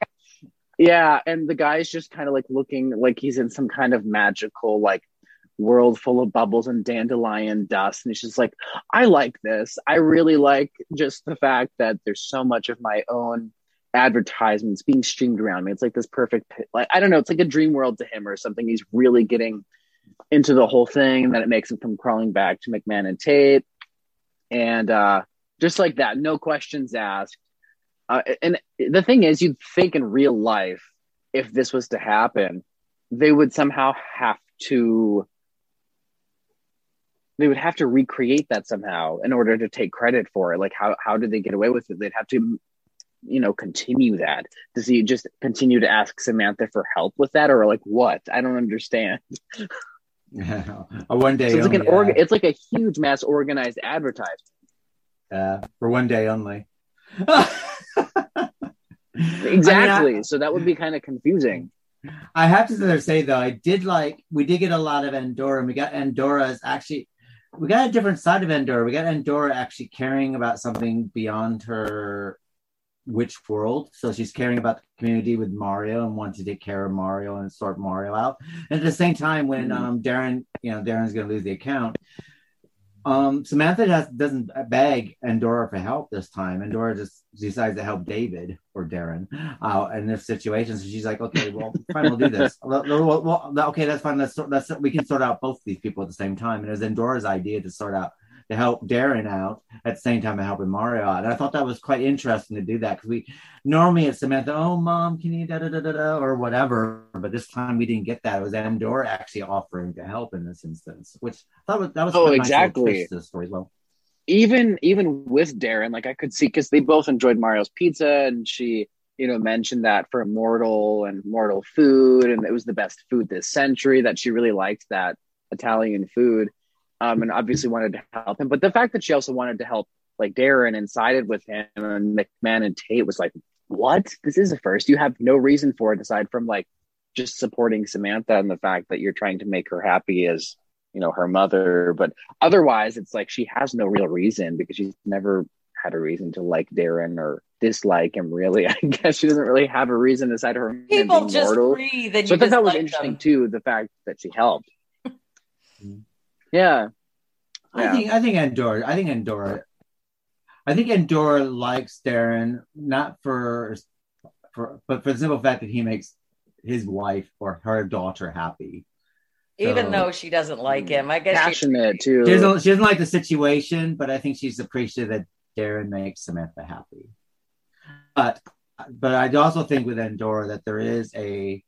Yeah, and the guy's just kind of like looking like he's in some kind of magical like world full of bubbles and dandelion dust. And he's just like, I like this. I really like just the fact that there's so much of my own advertisements being streamed around me. It's like this perfect, like, I don't know, it's like a dream world to him or something. He's really getting into the whole thing. And then it makes him come crawling back to McMahon and Tate. And, uh, just like that, no questions asked. Uh, and the thing is, you'd think in real life, if this was to happen, they would somehow have to they would have to recreate that somehow in order to take credit for it. Like how how did they get away with it? They'd have to, you know, continue that. Does he just continue to ask Samantha for help with that, or like what? I don't understand. Yeah. one day. So it's like an org- uh, It's like a huge mass organized advertisement. uh, for one day only. Exactly. so that would be kind of confusing. I have to say though, I did like we did get a lot of Endora, and we got Endora's actually we got a different side of Endora. We got Endora actually caring about something beyond her witch world. So she's caring about the community with Mario and wants to take care of Mario and sort Mario out. And at the same time, when Mhm. um Darrin, you know, Darrin's gonna lose the account. Um, Samantha has, doesn't beg Endora for help this time. Endora just decides to help David or Darrin uh, in this situation. So she's like, okay, well, fine, we'll do this. Well, well, well, okay, that's fine. Let's, let's we can sort out both these people at the same time. And it was Endora's idea to sort out to help Darrin out at the same time of helping Mario out. And I thought that was quite interesting to do that because we normally it's Samantha, oh mom, can you da da da da da or whatever. But this time we didn't get that. It was Endora actually offering to help in this instance, which I thought was, that was Oh, nice exactly. twist to the story as well. even even with Darrin, like I could see because they both enjoyed Mario's pizza, and she, you know, mentioned that for Immortal and Mortal food, and it was the best food this century. That she really liked that Italian food, um, and obviously wanted to help him. But the fact that she also wanted to help like Darrin and sided with him, and McMahon and Tate was like, "What? This is a first. You have no reason for it aside from like just supporting Samantha and the fact that you're trying to make her happy as." You know, her mother, but otherwise it's like she has no real reason because she's never had a reason to like Darrin or dislike him really. I guess she doesn't really have a reason aside her him People being just mortal. breathe and So you I thought that was like interesting them. too, the fact that she helped. Yeah. I think I think Endora. I think Endora. I think Endora likes Darrin not for for but for the simple fact that he makes his wife or her daughter happy. Even So- though she doesn't like him, I guess she, Passionate too. She doesn't, she doesn't like the situation, but I think she's appreciative that Darrin makes Samantha happy. But but I also think with Endora that there is a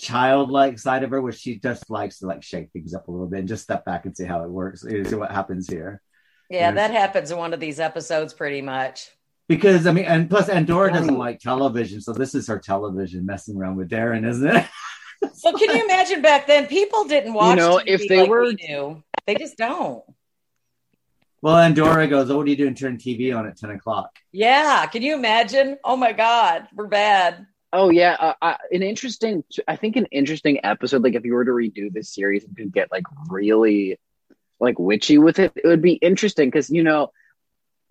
childlike side of her where she just likes to like shake things up a little bit and just step back and see how it works, see what happens here. yeah, Yes. that happens in one of these episodes pretty much. Because I mean, and plus Endora doesn't like television, so this is her television messing around with Darrin, isn't it? so can you imagine back then? People didn't watch. know, TV if they like were- we do, they just don't. well, Endora goes, "Oh, what are you doing? Turn TV on at ten o'clock." Yeah, can you imagine? Oh my God, we're bad. Oh yeah, uh, uh, an interesting. I think an interesting episode. Like if you were to redo this series and could get like really, like witchy with it, it would be interesting because you know,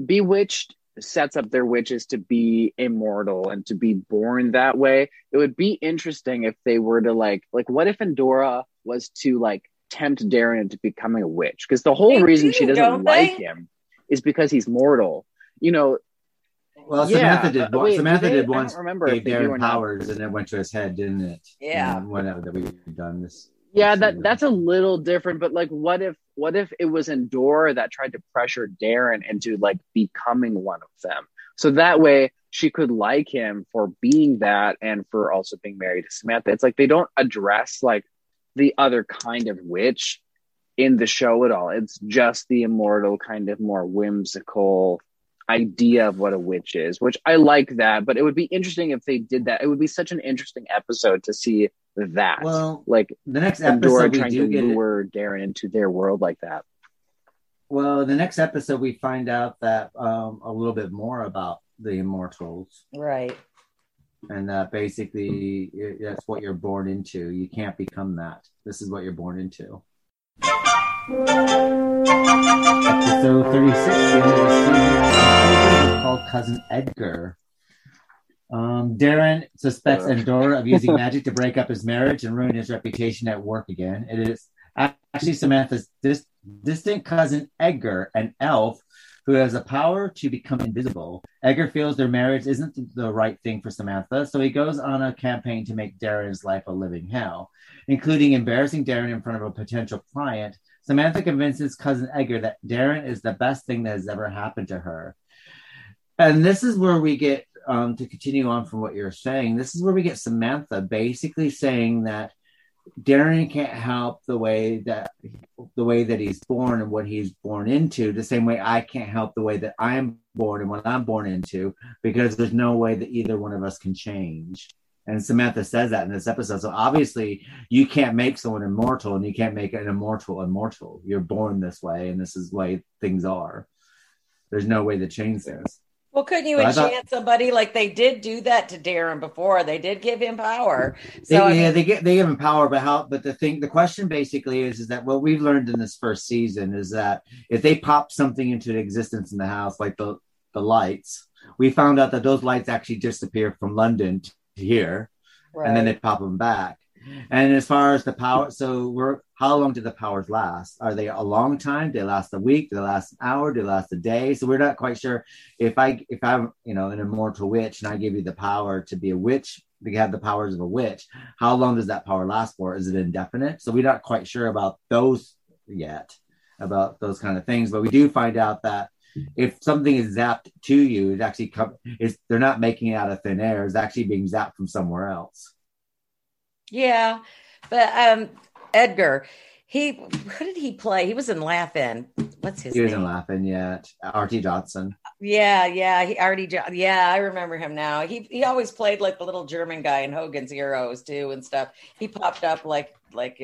Bewitched sets up their witches to be immortal and to be born that way. It would be interesting if they were to like, like what if Endora was to like tempt Darrin into becoming a witch? Because the whole They reason do, she doesn't like they? him is because he's mortal. You know, Well, Yeah, Samantha did. wait, Samantha do they- did once. remember gave if they do Darrin or not. powers, and it went to his head, didn't it? Yeah. And whatever that we've done this. Yeah, this that season. that's a little different, but like what if what if it was Endora that tried to pressure Darrin into like becoming one of them? So that way she could like him for being that and for also being married to Samantha. It's like they don't address like the other kind of witch in the show at all. It's just the immortal kind of more whimsical idea of what a witch is, which I like that, but it would be interesting if they did that. It would be such an interesting episode to see that. Well, like the next episode we trying do to get. lure Darrin into their world like that. Well, the next episode we find out that um, a little bit more about the immortals, Right. and that basically that's what you're born into. You can't become that. This is what you're born into. Episode 36, the end of the season, called Cousin Edgar. Um, Darrin suspects. Endora of using magic to break up his marriage and ruin his reputation at work again. It is actually Samantha's dis- distant cousin Edgar, an elf who has the power to become invisible. Edgar feels their marriage isn't the right thing for Samantha, so he goes on a campaign to make Darrin's life a living hell, including embarrassing Darrin in front of a potential client. Samantha convinces cousin Edgar that Darrin is the best thing that has ever happened to her. And this is where we get um, to continue on from what you're saying. This is where we get Samantha basically saying that Darrin can't help the way that the way that he's born and what he's born into, the same way I can't help the way that I'm born and what I'm born into, because there's no way that either one of us can change. And Samantha says that in this episode. So obviously, you can't make someone immortal, and you can't make an immortal immortal. You're born this way, and this is the way things are. There's no way to change this. Well, couldn't you I enchant somebody like they did do that to Darrin before? They did give him power. They, So I yeah, they get they give him power, but how? But the thing, the question basically is, is that what we've learned in this first season is that if they pop something into existence in the house, like the the lights, we found out that those lights actually disappear from London here, and then they pop them back. And as far as the power, so we're how long do the powers last? Are they a long time? Do they last a week? Do they last an hour? Do they last a day? So we're not quite sure. If I if I'm you know an immortal witch and I give you the power to be a witch, to have the powers of a witch, how long does that power last for? Is it indefinite? So we're not quite sure about those yet, about those kind of things. But we do find out that if something is zapped to you, it actually come. It's they're not making it out of thin air. It's actually being zapped from somewhere else. yeah, but um, Edgar, he who did he play? He was in Laugh-In. What's his He name? wasn't laughing yet. Arte Johnson. Yeah, yeah, he already. Yeah, I remember him now. He he always played like the little German guy in Hogan's Heroes too and stuff. He popped up like like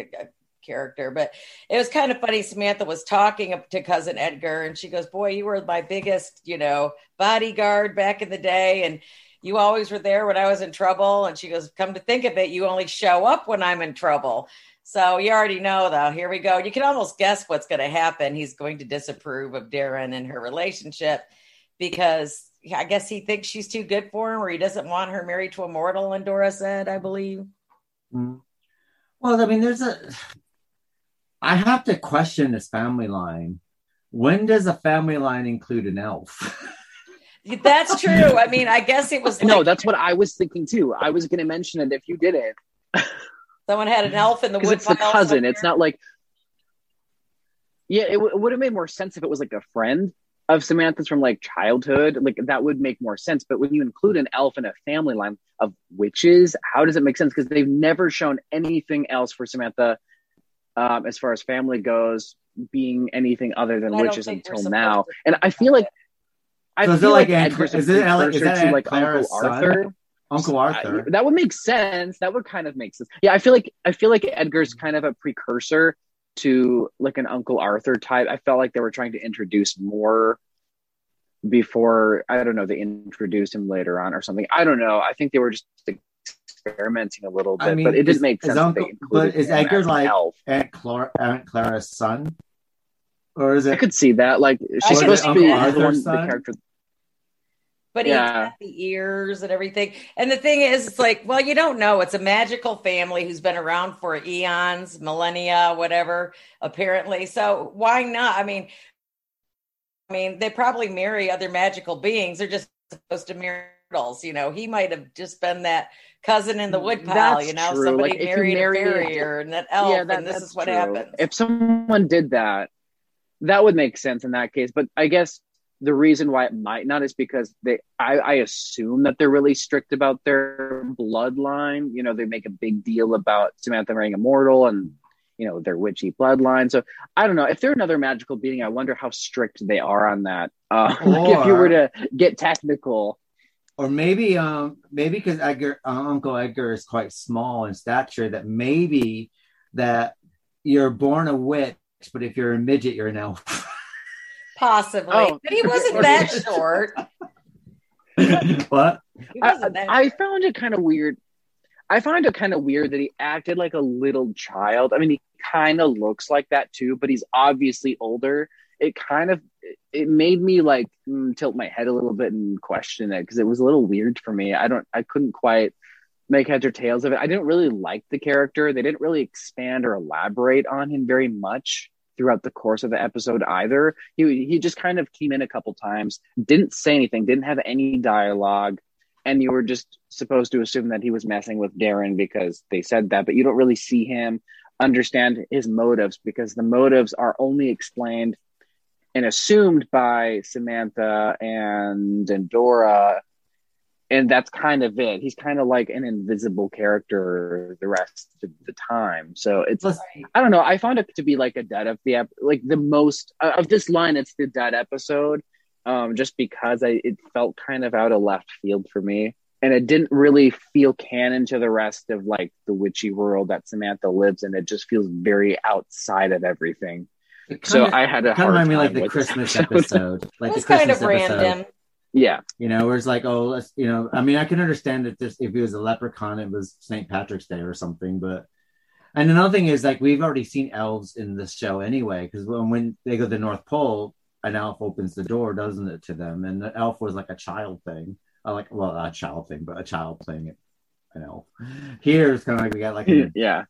character, but it was kind of funny. Samantha was talking to cousin Edgar, and she goes, "Boy, you were my biggest, you know, bodyguard back in the day, and." You always were there when I was in trouble. And she goes, Come to think of it, you only show up when I'm in trouble. So you already know, though. Here we go. You can almost guess what's going to happen. He's going to disapprove of Darrin and her relationship because I guess he thinks she's too good for him, or he doesn't want her married to a mortal. And Dora said, I believe. Mm. Well, I mean, there's a. I have to question this family line. When does a family line include an elf? That's true. I mean, I guess it was No, that's what I was thinking too. I was going to mention it if you did it someone had an elf in the because wood it's the pile cousin. It's not like yeah. It, w- it would have made more sense if it was like a friend of Samantha's from like childhood. Like that would make more sense. But when you include an elf in a family line of witches, how does it make sense? Because they've never shown anything else for Samantha um, as far as family goes, being anything other than witches until now. And I feel like. I So is it feel like like, Aunt- Edgar's a is it Alec- is precursor that to like Clara's Uncle son? Arthur. Uncle Arthur. I- that would make sense. That would kind of make sense. Yeah, I feel like I feel like Edgar's kind of a precursor to like an Uncle Arthur type. I felt like they were trying to introduce more before I don't know, they introduced him later on or something. I don't know. I think they were just experimenting a little bit, I mean, but it didn't make is sense. that Uncle- they included but is Edgar like- elf. Aunt, Clara, Aunt Clara's son? Or is it? I could see that. Like she's supposed to Uncle be the Arthur's one the son? character. but he's Yeah. got the ears and everything. And the thing is, it's like, well, you don't know. It's a magical family who's been around for eons, millennia, whatever, apparently. So why not? I mean, I mean, they probably marry other magical beings. They're just supposed to marry mortals. You know, he might have just been that cousin in the wood pile. That's you know, true. somebody Like, if you married a farrier and an elf, and this is what true. happens. If someone did that, that would make sense in that case. But I guess the reason why it might not is because they I, I assume that they're really strict about their bloodline. You know, they make a big deal about Samantha marrying a mortal and you know their witchy bloodline. So I don't know. If they're another magical being, I wonder how strict they are on that. Uh, like if you were to get technical. Or maybe um maybe because Edgar uh, Uncle Edgar is quite small in stature that maybe that you're born a witch, but if you're a midget, you're an elf. Possibly, Oh. but he wasn't that short. what? I, I found it kind of weird. I find it kind of weird that he acted like a little child. I mean, he kind of looks like that too, but he's obviously older. It kind of it made me like mm, tilt my head a little bit and question it because it was a little weird for me. I don't, I couldn't quite make heads or tails of it. I didn't really like the character. They didn't really expand or elaborate on him very much throughout the course of the episode either. He he just kind of came in a couple times, didn't say anything, didn't have any dialogue and you were just supposed to assume that he was messing with Darrin because they said that, but you don't really see him understand his motives because the motives are only explained and assumed by Samantha and Endora. And that's kind of it. He's kind of like an invisible character the rest of the time. So it's Plus, I don't know. I found it to be like a dead of the ep- like the most uh, of this line. It's the dead episode, um, just because I it felt kind of out of left field for me, and it didn't really feel canon to the rest of like the witchy world that Samantha lives in. It just feels very outside of everything. It So kinda- I had a kind of hard remind me like the Christmas episode. episode, like it the was kind Christmas of episode. random. Yeah, You know, where it's like, oh, let's, you know, I mean, I can understand that this, if it was a leprechaun, it was St. Patrick's Day or something, but, and another thing is like, we've already seen elves in this show anyway, because when, when they go to the North Pole, an elf opens the door, doesn't it, to them? And the elf was like a child thing, uh, like, well, not a child thing, but a child playing it, an elf. Here it's kind of like we got like, an, yeah.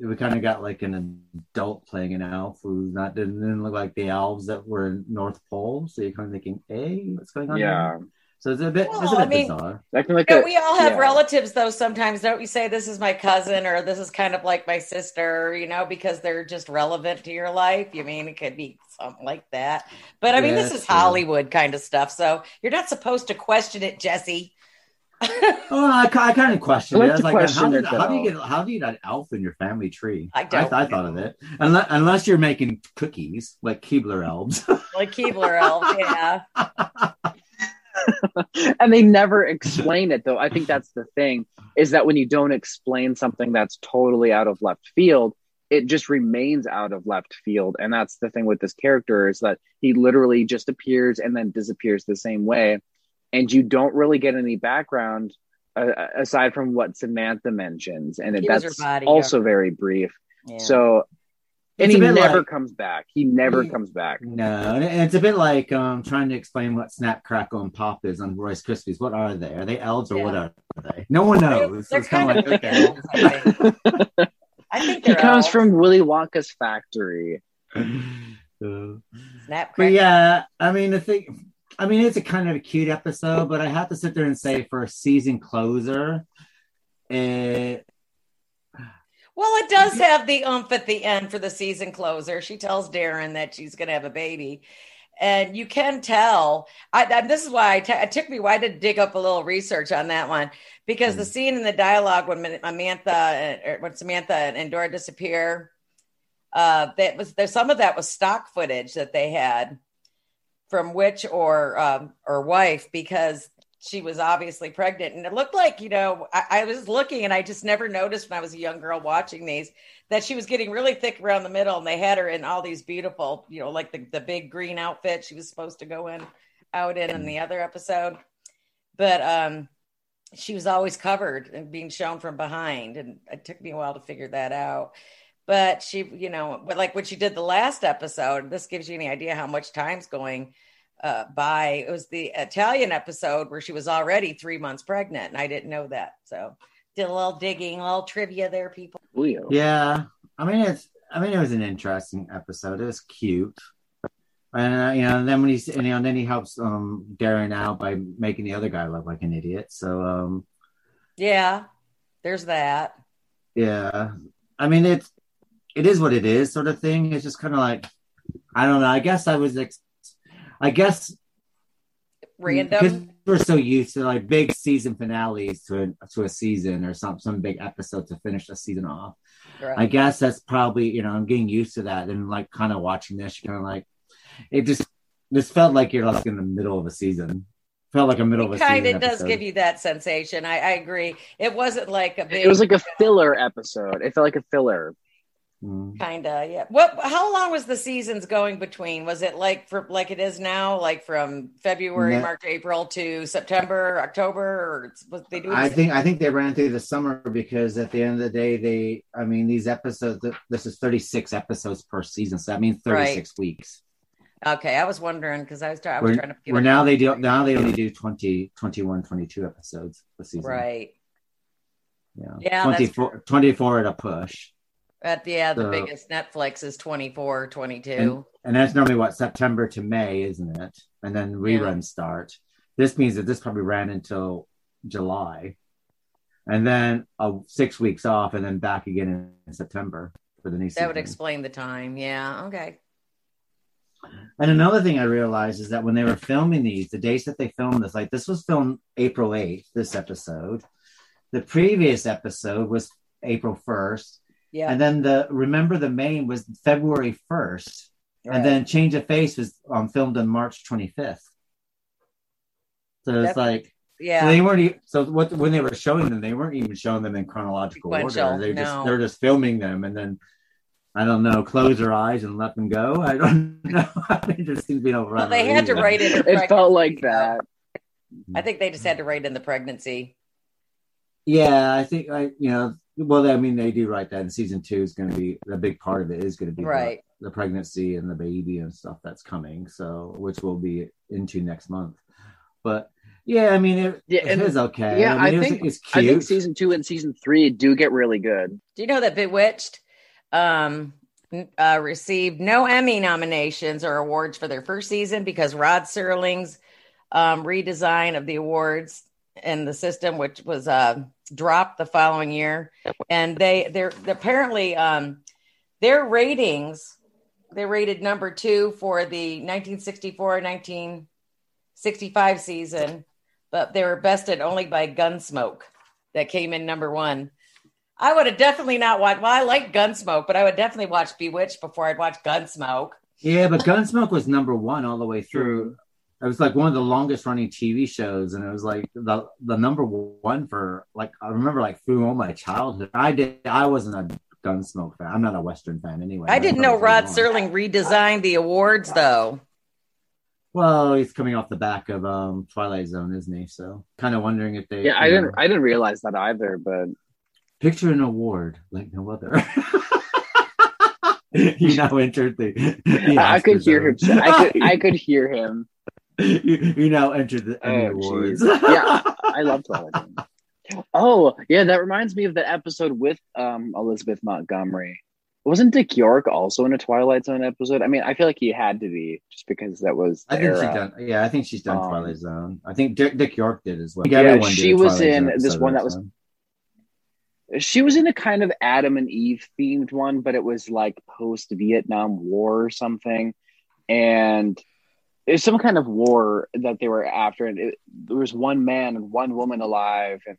We kind of got like an adult playing an elf who's not, didn't, didn't look like the elves that were in North Pole. So you're kind of thinking, hey, what's going on? here? Yeah, So it's a bit, it's Well, a bit I mean- bizarre. like a, we all have yeah. relatives though sometimes don't you say this is my cousin or this is kind of like my sister you know because they're just relevant to your life you mean it could be something like that but i mean Yeah, this is that's true. hollywood kind of stuff so you're not supposed to question it jesse Oh, I, I kind of questioned I like it. I was like, question how, did, it, how do you get how do you get an elf in your family tree? I don't I, thought of it. Unless, unless you're making cookies like Keebler elves. like keebler elves, yeah and they never explain it though i think that's the thing is that when you don't explain something that's totally out of left field it just remains out of left field and that's the thing with this character is that he literally just appears and then disappears the same way and you don't really get any background uh, aside from what samantha mentions and it, He was her that's bodyguard. also very brief Yeah. so and It's he never like- comes back he never He- comes back no, and it's a bit like um, trying to explain what Snap, Crackle, and Pop is on Rice Krispies. What are they? Are they elves or Yeah. what are they? No one knows. They're it's kind kind of of like okay. I think. He comes elves. from willy wonka's factory Uh, snap But yeah, I mean, the thing, I mean, it's a kind of a cute episode, but I have to sit there and say for a season closer, it, Well, it does have the oomph at the end for the season closer. She tells Darrin that she's going to have a baby. And you can tell. I, I- this is why I t- it took me why to dig up a little research on that one because the scene in the dialogue when Samantha, or when Samantha and Dora disappear, uh, that was there's some of that was stock footage that they had from witch or um, or wife because she was obviously pregnant. And it looked like you know I, I was looking and i just never noticed when i was a young girl watching these that she was getting really thick around the middle and they had her in all these beautiful you know like the, the big green outfit she was supposed to go in out in in the other episode. But um she was always covered and being shown from behind and it took me a while to figure that out but she you know but like when she did the last episode this gives you any idea how much time's going uh, by it was the Italian episode where she was already three months pregnant, and I didn't know that. So did a little digging, a little trivia there, people. Yeah, I mean, it's, I mean, it was an interesting episode. It was cute. And uh, you know, and then when he's, and, you know, then he helps um Darrin out by making the other guy look like an idiot. So um, Yeah, there's that. yeah, I mean, it's, it is what it is, sort of thing. It's just kind of like, I don't know. I guess I was, ex- I guess Random. we're so used to like big season finales to a, to a season or some some big episode to finish the season off. I guess that's probably you know I'm getting used to that and like kind of watching this, kind of like it just this felt like you're like in the middle of a season. Felt like a middle of a kind season. of does give you that sensation. I, I agree. It wasn't like a big. It was like a filler episode. It felt like a filler. Mm. kind of yeah. What? How long was the seasons going between? Was it like for like it is now, like from February, March, April to September, October, or was they doing? I think I think they ran through the summer because at the end of the day, they I mean these episodes. This is 36 episodes per season, so that means 36 weeks. Okay, I was wondering because I was, I was Where, trying to. give where it- now they do now they only do 20, 21, 22 episodes a season. Right. Yeah. Yeah, 24, 24 at a push. At yeah, the So- biggest Netflix is 24, 22. And, and that's normally what September to May, isn't it? And then reruns start. This means that this probably ran until July, and then uh, six weeks off, and then back again in September for the new season. that would explain the time. Yeah. Okay. And another thing I realized is that when they were filming these, the dates that they filmed this, like this was filmed April 8th, this episode. The previous episode was April 1st. Yeah. And then the Remember the Maine was February 1st. right. And then Change of Face was um, filmed on March 25th. So it's like yeah. so they weren't. e- So what when they were showing them, they weren't even showing them in chronological Sequential, order. They just no. they're just filming them, and then I don't know, close their eyes and let them go. I don't know. they just seem to be able well, they had to write it. It felt like that. I think they just had to write in the pregnancy. Yeah, I think I you know. Well, I mean, they do write that in season two is going to be a big part of it is going to be Right. the, pregnancy and the baby and stuff that's coming. So which we'll be into next month. But yeah, I mean, it, Yeah, it and- is okay. yeah, I, mean, I it was- think- it's I think season two and season three do get really good. Do you know that Bewitched um, uh, received no Emmy nominations or awards for their first season because Rod Serling's um, redesign of the awards and the system, which was uh, dropped the following year, and they they're apparently um, their ratings they rated number two for the 1964 1965 season, but they were bested only by Gunsmoke that came in number one. I would have definitely not watched. Well, I like Gunsmoke, but I would definitely watch Bewitched before I'd watch Gunsmoke. Yeah, but Gunsmoke was number one all the way through. It was like one of the longest running TV shows, and it was like the the number one for like I remember like through all my childhood. I did. I wasn't a Gunsmoke fan. I'm not a Western fan anyway. I didn't know Rod. Serling redesigned the awards though. Well, he's coming off the back of um Twilight Zone, isn't he? So kind of wondering if they. Yeah, I didn't know, I didn't realize that either, but picture an award like no other. he now entered the. the I could Oscar hear him. I could I could hear him. You, you now entered the Emmy Oh, Awards. Yeah. I love Twilight Zone. Oh, yeah, that reminds me of the episode with um Elizabeth Montgomery. Wasn't Dick York also in a Twilight Zone episode? I mean, I feel like he had to be just because that was I think she's done. Yeah, I think she's done Um, Twilight Zone. I think Dick, Dick York did as well. Yeah, she was in Zone this one that was-. She was in a kind of Adam and Eve themed one, but it was like post Vietnam War or something. And it's some kind of war that they were after. And it, there was one man and one woman alive, and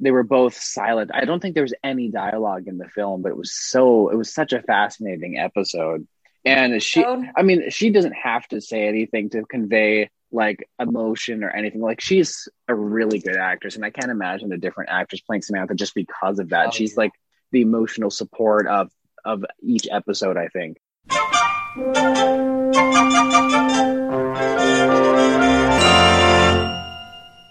they were both silent. I don't think there was any dialogue in the film, but it was so, it was such a fascinating episode. And she, I mean, she doesn't have to say anything to convey like emotion or anything. Like she's a really good actress, and I can't imagine a different actress playing Samantha just because of that. Oh, she's yeah. like the emotional support of of each episode. I think.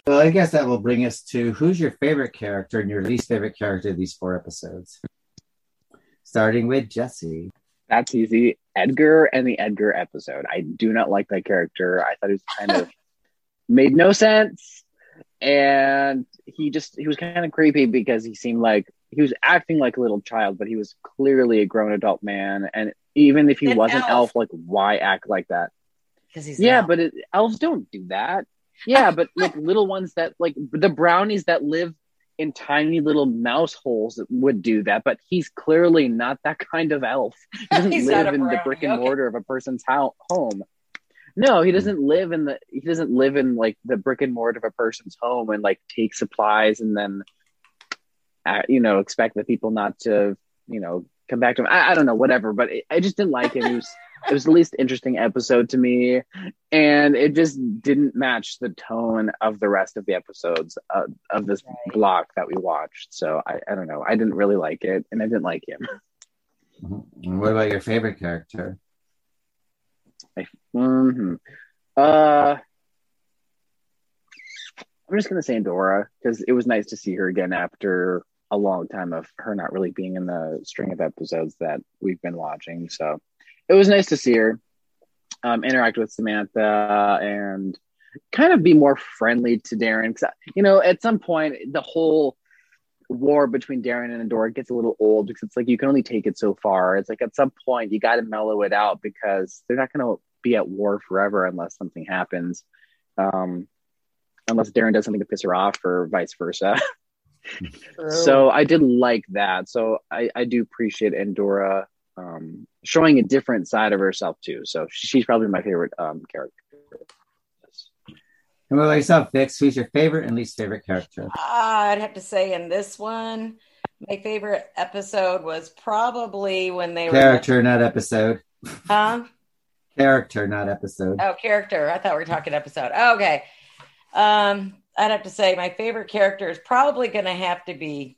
Well, I guess that will bring us to who's your favorite character and your least favorite character of these four episodes. Starting with Jesse. That's easy. Edgar and the Edgar episode. I do not like that character. I thought he was kind of made no sense. And he just he was kind of creepy because he seemed like he was acting like a little child, but he was clearly a grown adult man. And even if he An was an elf. elf, like why act like that? because he's yeah, not. but it, elves don't do that. Yeah, but like little ones that like the brownies that live in tiny little mouse holes would do that. But he's clearly not that kind of elf. He doesn't He's live in the brick and okay. mortar of a person's ho- home. No, he doesn't live in the. He doesn't live in like the brick and mortar of a person's home and like take supplies and then, uh, you know, expect the people not to, you know, come back to him. I, I don't know, whatever. But it, I just didn't like him. He was it was the least interesting episode to me and it just didn't match the tone of the rest of the episodes of, of this Right. block that we watched. So I, I don't know. I didn't really like it and i didn't like him. What about your favorite character? hmm uh i'm just gonna say Endora because it was nice to see her again after a long time of her not really being in the string of episodes that we've been watching so it was nice to see her um, interact with Samantha and kind of be more friendly to Darrin. 'Cause, you know, at some point, the whole war between Darrin and Endora gets a little old because it's like you can only take it so far. It's like at some point you got to mellow it out because they're not going to be at war forever unless something happens. Um, unless Darrin does something to piss her off or vice versa. So I did like that. So I, I do appreciate Endora um, showing a different side of herself too. So she's probably my favorite um, character. And what about yourself, Vix? Who's your favorite and least favorite character? I'd have to say in this one, my favorite episode was probably when they character, were... not episode. Huh? character, not episode. Oh, character. I thought we were talking episode. Oh, okay. Um, I'd have to say my favorite character is probably going to have to be,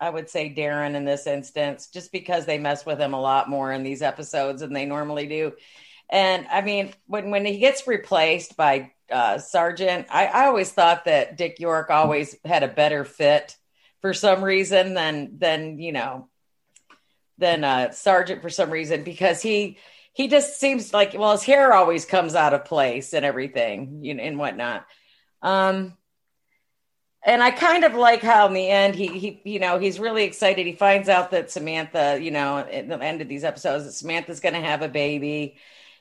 I would say Darrin in this instance, just because they mess with him a lot more in these episodes than they normally do. And I mean, when when he gets replaced by uh, Sargent, I, I always thought that Dick York always had a better fit for some reason than than you know than uh, Sargent for some reason because he he just seems like well his hair always comes out of place and everything you know and whatnot. Um, and I kind of like how in the end he he you know he's really excited. He finds out that Samantha you know at the end of these episodes that Samantha's going to have a baby.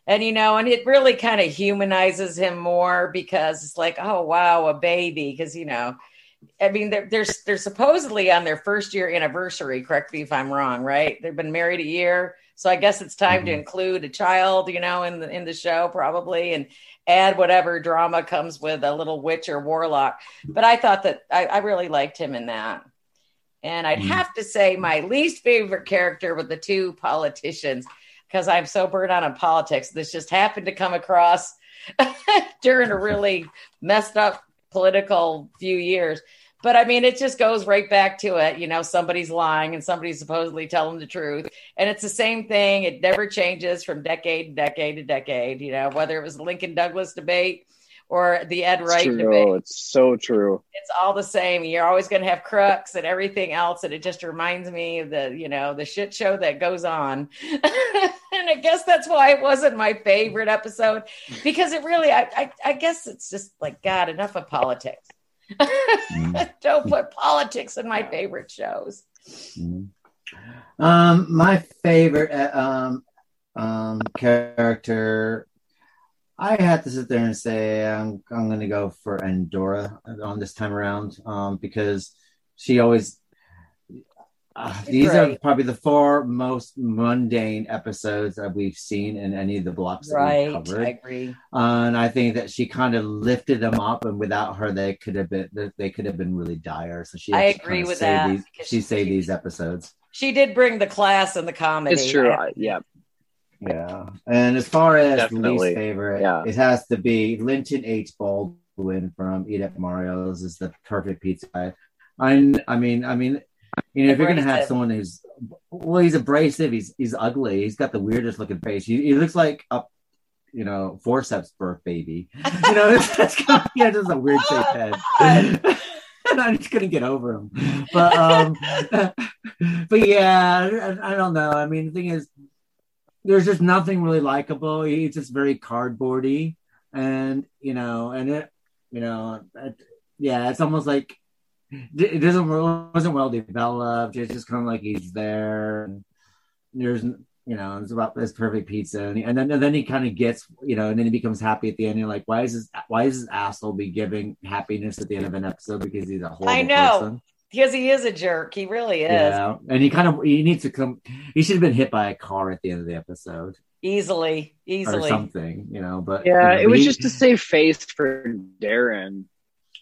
And you know and it really kind of humanizes him more because it's like oh wow a baby. Because you know i mean they're, they're they're supposedly on their first year anniversary correct me if i'm wrong right? They've been married a year so i guess it's time mm-hmm. to include a child you know in the in the show probably and add whatever drama comes with a little witch or warlock but i thought that i, I really liked him in that and i'd mm-hmm. have to say my least favorite character with the two politicians because I'm so burned out on politics. This just happened to come across during a really messed up political few years. But I mean, it just goes right back to it. You know, somebody's lying and somebody's supposedly telling the truth. And it's the same thing. It never changes from decade to decade to decade. You know, whether it was the Lincoln Douglas debate or the Ed Wright true. debate. It's so true. It's all the same. You're always going to have crooks and everything else, and it just reminds me of the you know the shit show that goes on. and I guess that's why it wasn't my favorite episode because it really, I, I, I guess it's just like God, enough of politics. Mm. Don't put politics in my favorite shows. Mm. Um, my favorite uh, um, um, character I had to sit there and say I'm I'm going to go for Endora on this time around um, because she always. Uh, these are probably the four most mundane episodes that we've seen in any of the blocks that right, we've covered. I agree, uh, and I think that she kind of lifted them up, and without her, they could have been they could have been really dire. So she, I agree with that. These, she saved these episodes. She did bring the class and the comedy. It's true. yeah, yeah. And as far as Definitely. least favorite, Yeah. it has to be Linton H. Baldwin from Eat at Mario's is the perfect pizza. I, I mean, I mean, you know, if you're gonna have someone who's well, he's abrasive, he's he's ugly, he's got the weirdest looking face. He, he looks like a you know forceps birth baby. You know, that's kind of, yeah, just a weird shaped head. and I'm just gonna get over him. But um, but yeah, I, I don't know. I mean, the thing is, there's just nothing really likable. He's just very cardboardy, and you know, and it, you know, it, yeah, it's almost like it doesn't wasn't well developed. It's just kind of like he's there. And there's you know, it's about this perfect pizza, and, he, and then and then he kind of gets you know, and then he becomes happy at the end. You're like, why is this? Why is this asshole be giving happiness at the end of an episode because he's a horrible I know. person? because he is a jerk. He really is Yeah, and he kind of he needs to come. He should have been hit by a car at the end of the episode easily, or easily. something, you know. But Yeah, you know, it was he- just to save face for Darrin.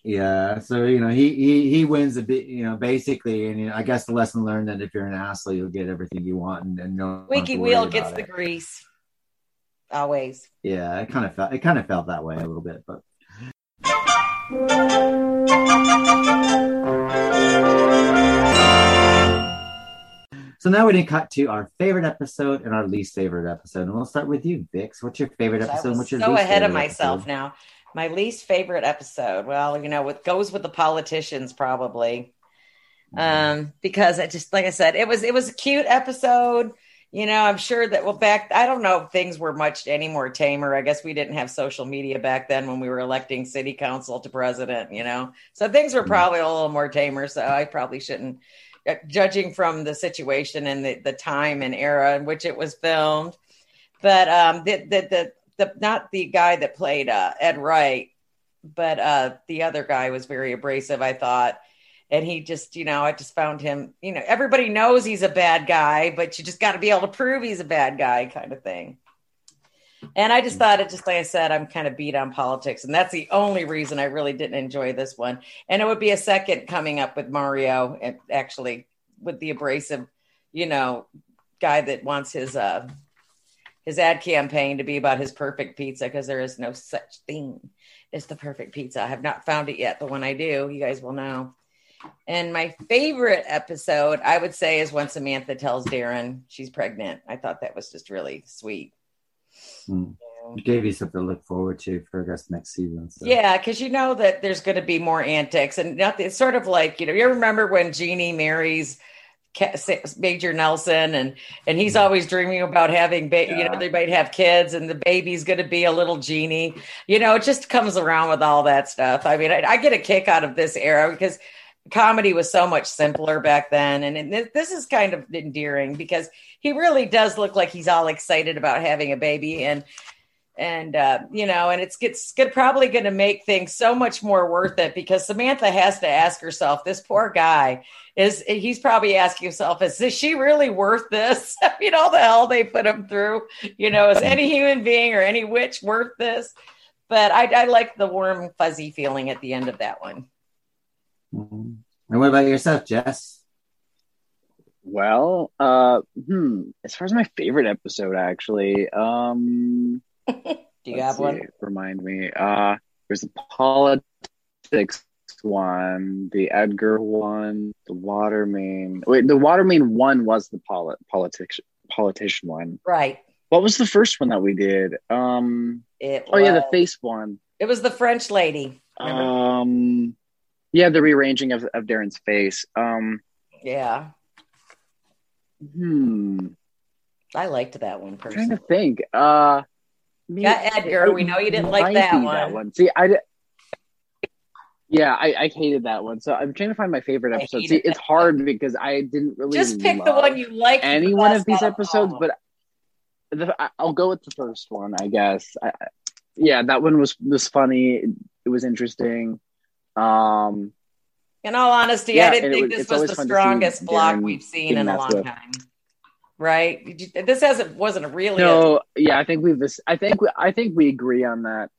Yeah. So you know, he he he wins a bit. You know, basically, and you know, I guess the lesson learned that if you're an asshole, you'll get everything you want, and, and no Squeaky wheel gets the grease. Always. Yeah, it kind of felt it kind of felt that way a little bit, but So now we're going to cut to our favorite episode and our least favorite episode, and we'll start with you, Vix. What's your favorite episode? What's your so ahead of myself episode? now. My least favorite episode. Well, you know, it goes with the politicians probably. Um, because it just like I said, it was it was a cute episode. You know, I'm sure that well back I don't know if things were much any more tamer. I guess we didn't have social media back then when we were electing city council to president, you know. So things were Mhm. probably a little more tamer. So I probably shouldn't uh, judging from the situation and the, the time and era in which it was filmed. But um the the the, the not the guy that played uh, Ed Wright, but uh the other guy was very abrasive, I thought and he just, you know, I just found him, you know, everybody knows he's a bad guy, but you just got to be able to prove he's a bad guy, kind of thing. And I just thought it, just like I said, I'm kind of beat on politics. And that's the only reason I really didn't enjoy this one. And it would be a second coming up with Mario, and actually with the abrasive, you know, guy that wants his, uh, his ad campaign to be about his perfect pizza because there is no such thing as the perfect pizza. I have not found it yet, but when I do, you guys will know. And my favorite episode, I would say, is when Samantha tells Darrin she's pregnant. I thought that was just really sweet. Mm. It gave you something to look forward to for I guess next season. So. Yeah, because you know that there's going to be more antics, and nothing. It's sort of like you know. You remember when Jeannie marries Major Nelson, and and he's always dreaming about having, ba- yeah. you know, they might have kids, and the baby's going to be a little genie. You know, it just comes around with all that stuff. I mean, I, I get a kick out of this era because comedy was so much simpler back then, and, and this is kind of endearing because he really does look like he's all excited about having a baby, and and uh, you know, and it's it's good, probably going to make things so much more worth it because Samantha has to ask herself, this poor guy is he's probably asking himself, is, is she really worth this? i mean all the hell they put him through. You know, is any human being or any witch worth this? But I, I like the warm, fuzzy feeling at the end of that one. Mm-hmm. And what about yourself, Jess? Well, uh, hmm, as far as my favorite episode, actually, um, do you have see, one? Remind me. Uh, there's the politics one, the Edgar one, the water main. Wait, the water main one was the polit- politician politician one, right? What was the first one that we did? Um, it oh was, yeah, the face one. It was the French lady. Remember? Um, yeah, the rearranging of of Darrin's face. Um, yeah. Hmm. I liked that one personally. I'm trying to think. Uh, yeah, Edgar. we know you didn't like that one. that one. See, I yeah, I, I, hated that one. So I'm trying to find my favorite episode. See, it's hard because I didn't really just pick the one you like. Any one of these episodes, but the, I'll go with the first one, I guess. I, yeah, that one was was funny. It, it was interesting. Um, in all honesty, yeah, I didn't think was, this was the strongest block we've seen in a long with. Right? You, this hasn't wasn't really. No, a, yeah, I think we've. this. I think we, I think we agree on that.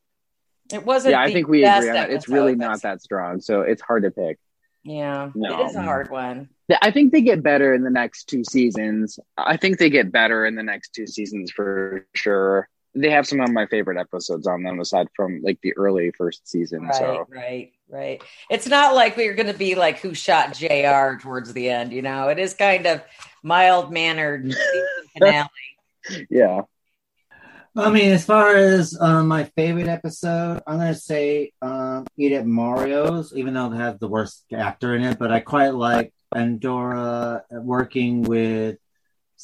It wasn't. Yeah, I think we agree on that. It's really not that strong, so it's hard to pick. Yeah, no. it is a hard one. I think they get better in the next two seasons. I think they get better in the next two seasons for sure. They have some of my favorite episodes on them, aside from like the early first season. Right, so right, right. It's not like we're going to be like who shot Jr. towards the end. You know, it is kind of mild mannered finale. yeah. I mean, as far as um, my favorite episode, I'm gonna say um, Eat at Mario's, even though it has the worst actor in it. But I quite like Endora working with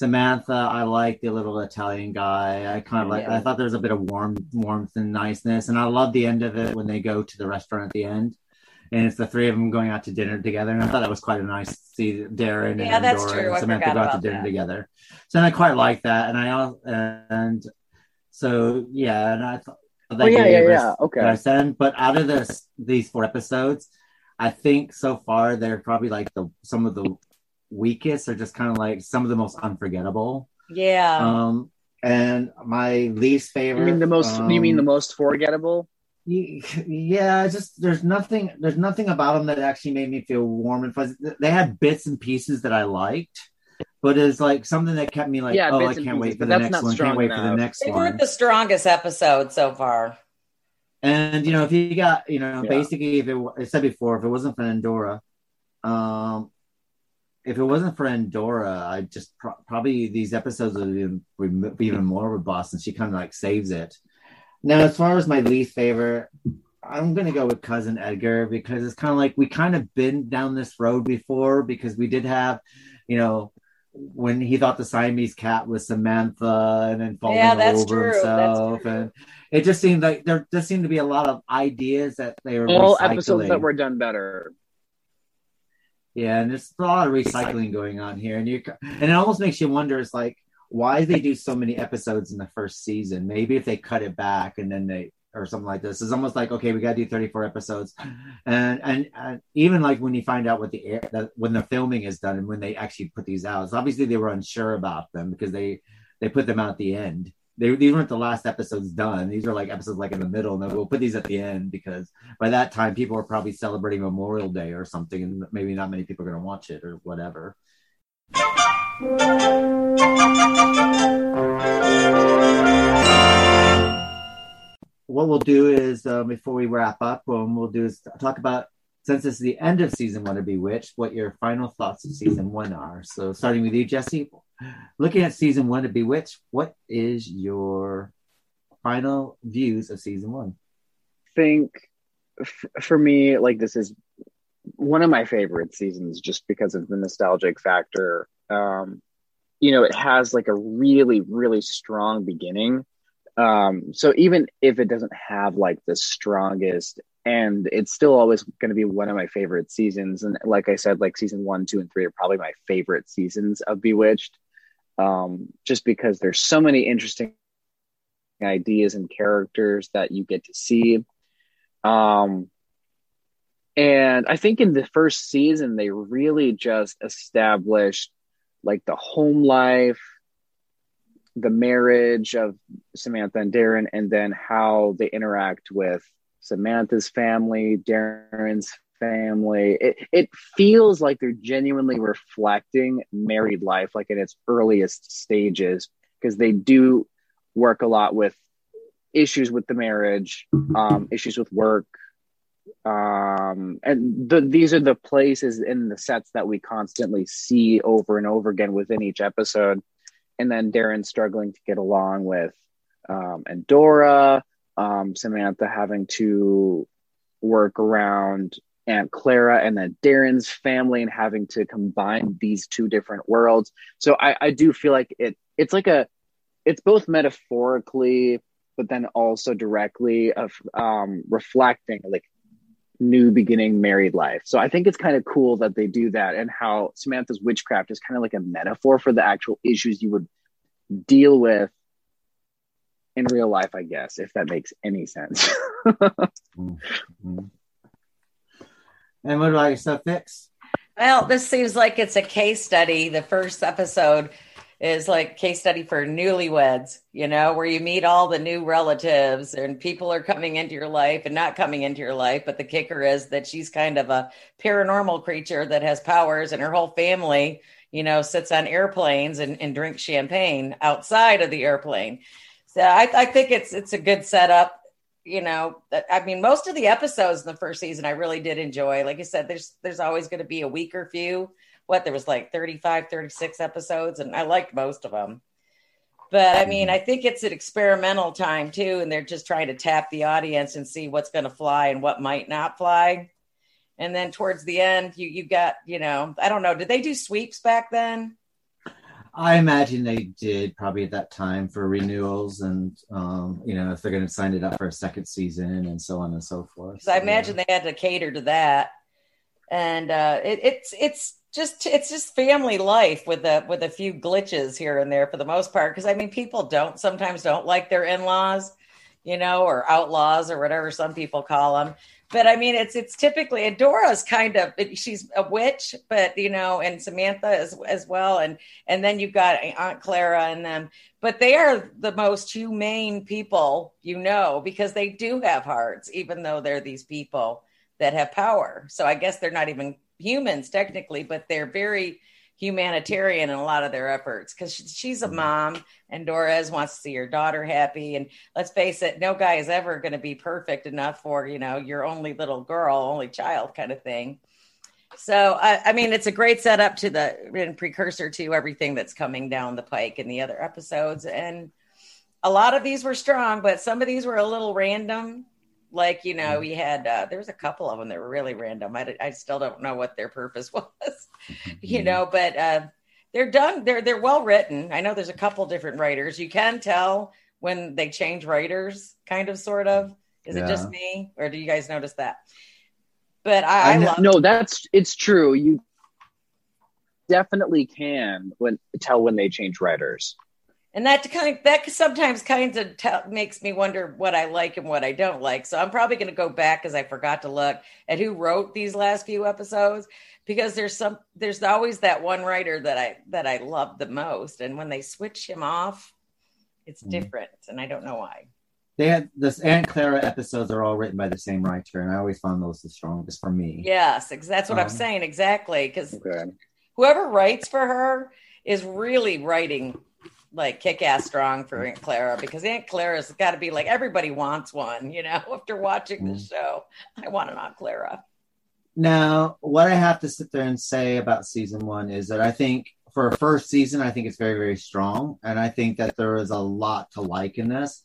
Samantha. I like the little Italian guy. I kind of like. I thought there was a bit of warm warmth and niceness, and I love the end of it when they go to the restaurant at the end. And it's the three of them going out to dinner together, and I thought that was quite a nice see Darrin yeah, and Endora and Samantha go out to dinner that. together. So I quite like that, and I and so yeah, and I thought oh, yeah, yeah, yeah. Okay. I said, but out of this these four episodes, I think so far they're probably like the some of the weakest are just kind of like some of the most unforgettable. Yeah. Um, and my least favorite. You mean the most? Um, you mean the most forgettable? Yeah, just there's nothing. There's nothing about them that actually made me feel warm and fuzzy. They had bits and pieces that I liked, but it's like something that kept me like, yeah, oh, I can't wait for the next one. Can't wait enough. for the next they one. They weren't the strongest episode so far. And you know, if you got, you know, yeah. basically, if it I said before, if it wasn't for Endora, um, if it wasn't for Endora, I just pro- probably these episodes would be even more robust, and she kind of like saves it. Now, as far as my least favorite, I'm gonna go with cousin Edgar because it's kind of like we kind of been down this road before because we did have, you know, when he thought the Siamese cat was Samantha and then falling yeah, over true. himself. And it just seemed like there just seemed to be a lot of ideas that they were all recycling. episodes that were done better. Yeah, and there's a lot of recycling going on here, and you and it almost makes you wonder. It's like why they do so many episodes in the first season. Maybe if they cut it back and then they or something like this. It's almost like okay, we got to do 34 episodes, and, and and even like when you find out what the air that when the filming is done and when they actually put these out, so obviously they were unsure about them because they they put them out at the end. They, these weren't the last episodes done. These are like episodes like in the middle, and we'll put these at the end because by that time people are probably celebrating Memorial Day or something, and maybe not many people are going to watch it or whatever what we'll do is um, before we wrap up, what we'll do is talk about since this is the end of season one of Bewitched, what your final thoughts of season one are. So, starting with you, Jesse, looking at season one of Bewitched, what is your final views of season one? Think f- for me, like this is one of my favorite seasons just because of the nostalgic factor. Um, you know, it has like a really, really strong beginning um, so even if it doesn't have like the strongest and it's still always going to be one of my favorite seasons. And like I said, like season one, two, and three are probably my favorite seasons of Bewitched. Um, just because there's so many interesting ideas and characters that you get to see. Um, and I think in the first season, they really just established like the home life, the marriage of Samantha and Darrin, and then how they interact with Samantha's family, Darrin's family. It, it feels like they're genuinely reflecting married life, like in its earliest stages, because they do work a lot with issues with the marriage, um, issues with work. Um, and the, these are the places in the sets that we constantly see over and over again within each episode and then Darrin struggling to get along with um, Endora, um, Samantha having to work around Aunt Clara, and then Darrin's family, and having to combine these two different worlds. So I, I do feel like it. It's like a, it's both metaphorically, but then also directly of um, reflecting like new beginning married life. So I think it's kind of cool that they do that and how Samantha's witchcraft is kind of like a metaphor for the actual issues you would deal with in real life, I guess, if that makes any sense. mm-hmm. And what about yourself, Fix? Well, this seems like it's a case study. The first episode is like case study for newlyweds, you know, where you meet all the new relatives and people are coming into your life and not coming into your life. But the kicker is that she's kind of a paranormal creature that has powers and her whole family, you know, sits on airplanes and, and drinks champagne outside of the airplane. So I, I think it's it's a good setup. You know, I mean, most of the episodes in the first season I really did enjoy. Like I said, there's there's always going to be a weaker few what there was like 35 36 episodes and i liked most of them but i mean mm-hmm. i think it's an experimental time too and they're just trying to tap the audience and see what's going to fly and what might not fly and then towards the end you you got you know i don't know did they do sweeps back then I imagine they did probably at that time for renewals and um, you know if they're going to sign it up for a second season and so on and so forth. So, I imagine yeah. they had to cater to that, and uh, it, it's it's just it's just family life with a with a few glitches here and there for the most part because i mean people don't sometimes don't like their in-laws you know or outlaws or whatever some people call them but i mean it's it's typically Endora's kind of she's a witch but you know and samantha as as well. And and then you've got aunt clara and them but they are the most humane people you know because they do have hearts even though they're these people that have power. So i guess they're not even humans technically, but they're very humanitarian in a lot of their efforts because she's a mm-hmm. mom and Doris wants to see her daughter happy. And let's face it, no guy is ever going to be perfect enough for, you know, your only little girl, only child kind of thing. So, I, I mean, it's a great setup to the and precursor to everything that's coming down the pike in the other episodes. And a lot of these were strong, but some of these were a little random like you know we had uh, there was a couple of them that were really random. I, I still don't know what their purpose was you know but uh, they're done they're they're well written. I know there's a couple different writers. You can tell when they change writers kind of sort of. Is yeah. it just me or do you guys notice that? But i, I, I love- no that's it's true. You definitely can when tell when they change writers and that kind of, that sometimes kinds of tell, makes me wonder what I like and what I don't like. So I'm probably going to go back because I forgot to look at who wrote these last few episodes because there's some there's always that one writer that I that I love the most, and when they switch him off, it's Mm. different, and I don't know why. They had this Aunt Clara episodes are all written by the same writer, and I always found those the strongest for me. Yes, that's what I'm Um, saying exactly because Okay. whoever writes for her is really writing like kick ass strong for Aunt Clara because Aunt Clara's got to be like everybody wants one, you know, after watching the Mm. show. I want an Aunt Clara. Now, what I have to sit there and say about season one is that I think for a first season, I think it's very, very strong. And I think that there is a lot to like in this.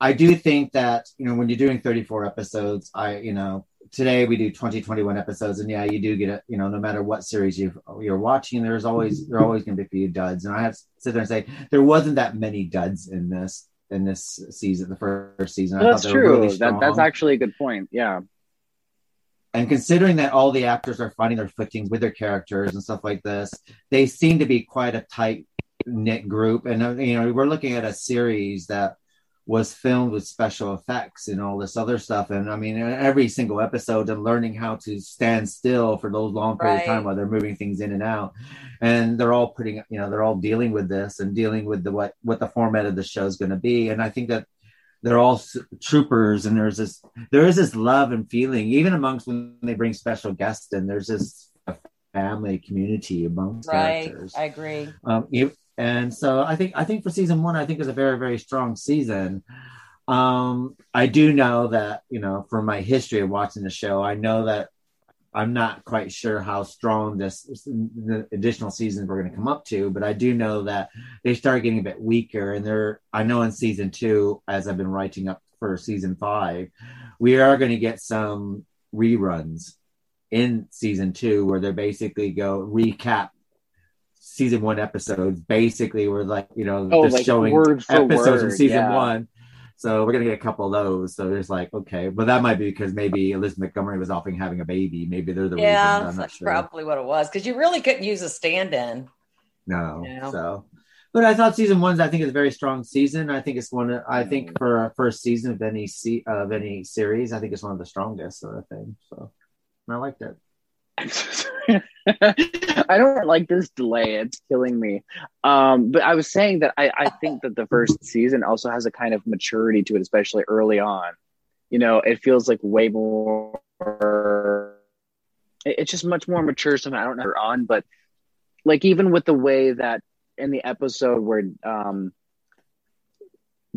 I do think that, you know, when you're doing 34 episodes, I, you know, today we do 20, 21 episodes. And yeah, you do get it, you know, no matter what series you you're watching, there's always, there are always going to be a few duds. And I have to sit there and say, there wasn't that many duds in this, in this season, the first season. I That's thought they were true. really that, that's actually a good point. Yeah. And considering that all the actors are finding their footings with their characters and stuff like this, they seem to be quite a tight knit group. And uh, you know, we're looking at a series that was filmed with special effects and all this other stuff. And I mean, every single episode and learning how to stand still for those long periods of time while they're moving things in and out. And they're all putting, you know, they're all dealing with this and dealing with the what what the format of the show is going to be. And I think that they're all troopers and there's this there is this love and feeling even amongst when they bring special guests in there's this family community amongst Right. characters I agree. um, and so I think I think for season one, I think is a very very strong season. Um, I do know that you know from my history of watching the show, I know that I'm not quite sure how strong this the additional seasons we're going to come up to, but I do know that they start getting a bit weaker. And they're I know in season two, as I've been writing up for season five, we are going to get some reruns in season two where they basically go recap season one episodes. Basically, we're like you know Oh, just like showing word episodes from word, season yeah. one. So we're gonna get a couple of those. So there's like, okay, but that might be because maybe Elizabeth Montgomery was often having a baby. Maybe they're the yeah, reasons. I'm not that's sure. probably what it was because you really couldn't use a stand-in. No. Yeah. So, but I thought season one, I think is a very strong season. I think it's one. I think mm. for a first season of any se- of any series, I think it's one of the strongest sort of thing. So, I liked it. I don't like this delay. It's killing me. Um, but I was saying that I, I think that the first season also has a kind of maturity to it, especially early on. You know, it feels like way more. It's just much more mature. Something I don't know on, but like even with the way that in the episode where um,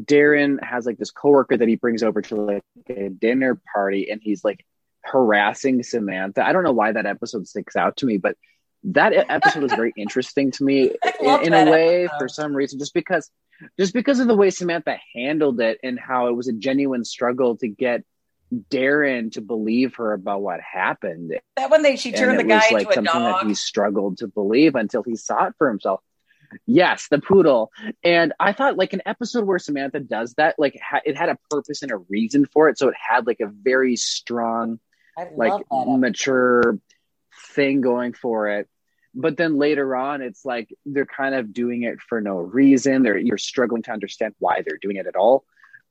Darrin has like this coworker that he brings over to like a dinner party, and he's like harassing Samantha. I don't know why that episode sticks out to me, but that episode was very interesting to me in, in a way episode. for some reason, just because just because of the way Samantha handled it and how it was a genuine struggle to get Darrin to believe her about what happened. That when they she turned the it guy was like into a something that dog. he struggled to believe until he saw it for himself. Yes, the poodle. And I thought like an episode where Samantha does that, like ha- it had a purpose and a reason for it. So it had like a very strong, I like love that. episode. mature thing going for it. But then later on, it's like they're kind of doing it for no reason. They're you're struggling to understand why they're doing it at all,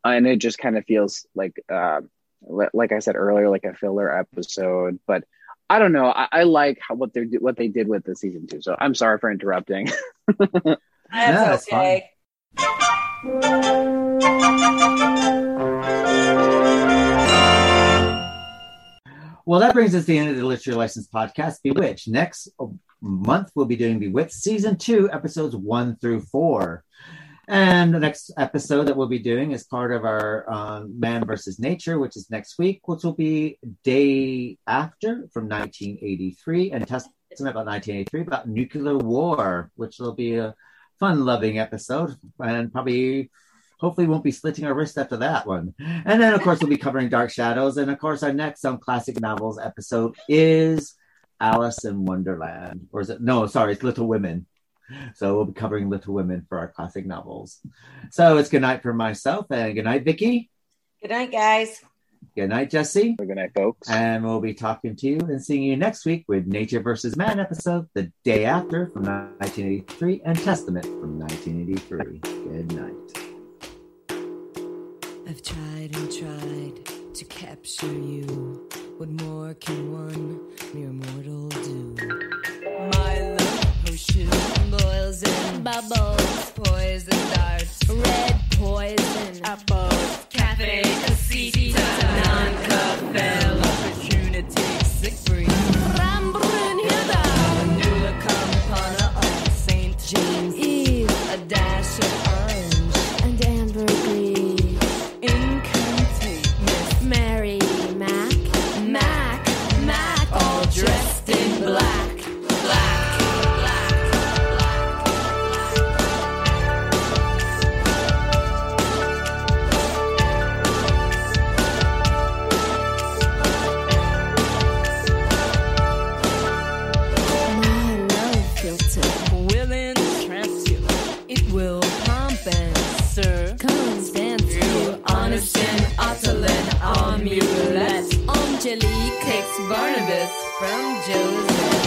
and it just kind of feels like, uh, like I said earlier, like a filler episode. But I don't know. I, I like how, what they what they did with the season two. So I'm sorry for interrupting. That's that's okay. Well, that brings us to the end of the Literature License podcast, Bewitched. Next month, we'll be doing Bewitched season two, episodes one through four. And the next episode that we'll be doing is part of our um, Man versus Nature, which is next week, which will be day after from 1983 and Testament about 1983 about nuclear war, which will be a fun loving episode and probably Hopefully, won't be slitting our wrists after that one. And then, of course, we'll be covering Dark Shadows. And of course, our next Some Classic Novels episode is Alice in Wonderland. Or is it? No, sorry, it's Little Women. So we'll be covering Little Women for our classic novels. So it's good night for myself and good night, Vicki. Good night, guys. Good night, Jesse. Good night, folks. And we'll be talking to you and seeing you next week with Nature versus Man episode, The Day After from 1983 and Testament from 1983. Good night. I've tried and tried to capture you. What more can one mere mortal do? My love potion boils and bubbles, poison darts, red poison apples, cafe casita, non-cafella, opportunity, sick free. Rambrin Hilda, Nula Campana of Saint James. Barnabas from Joseph.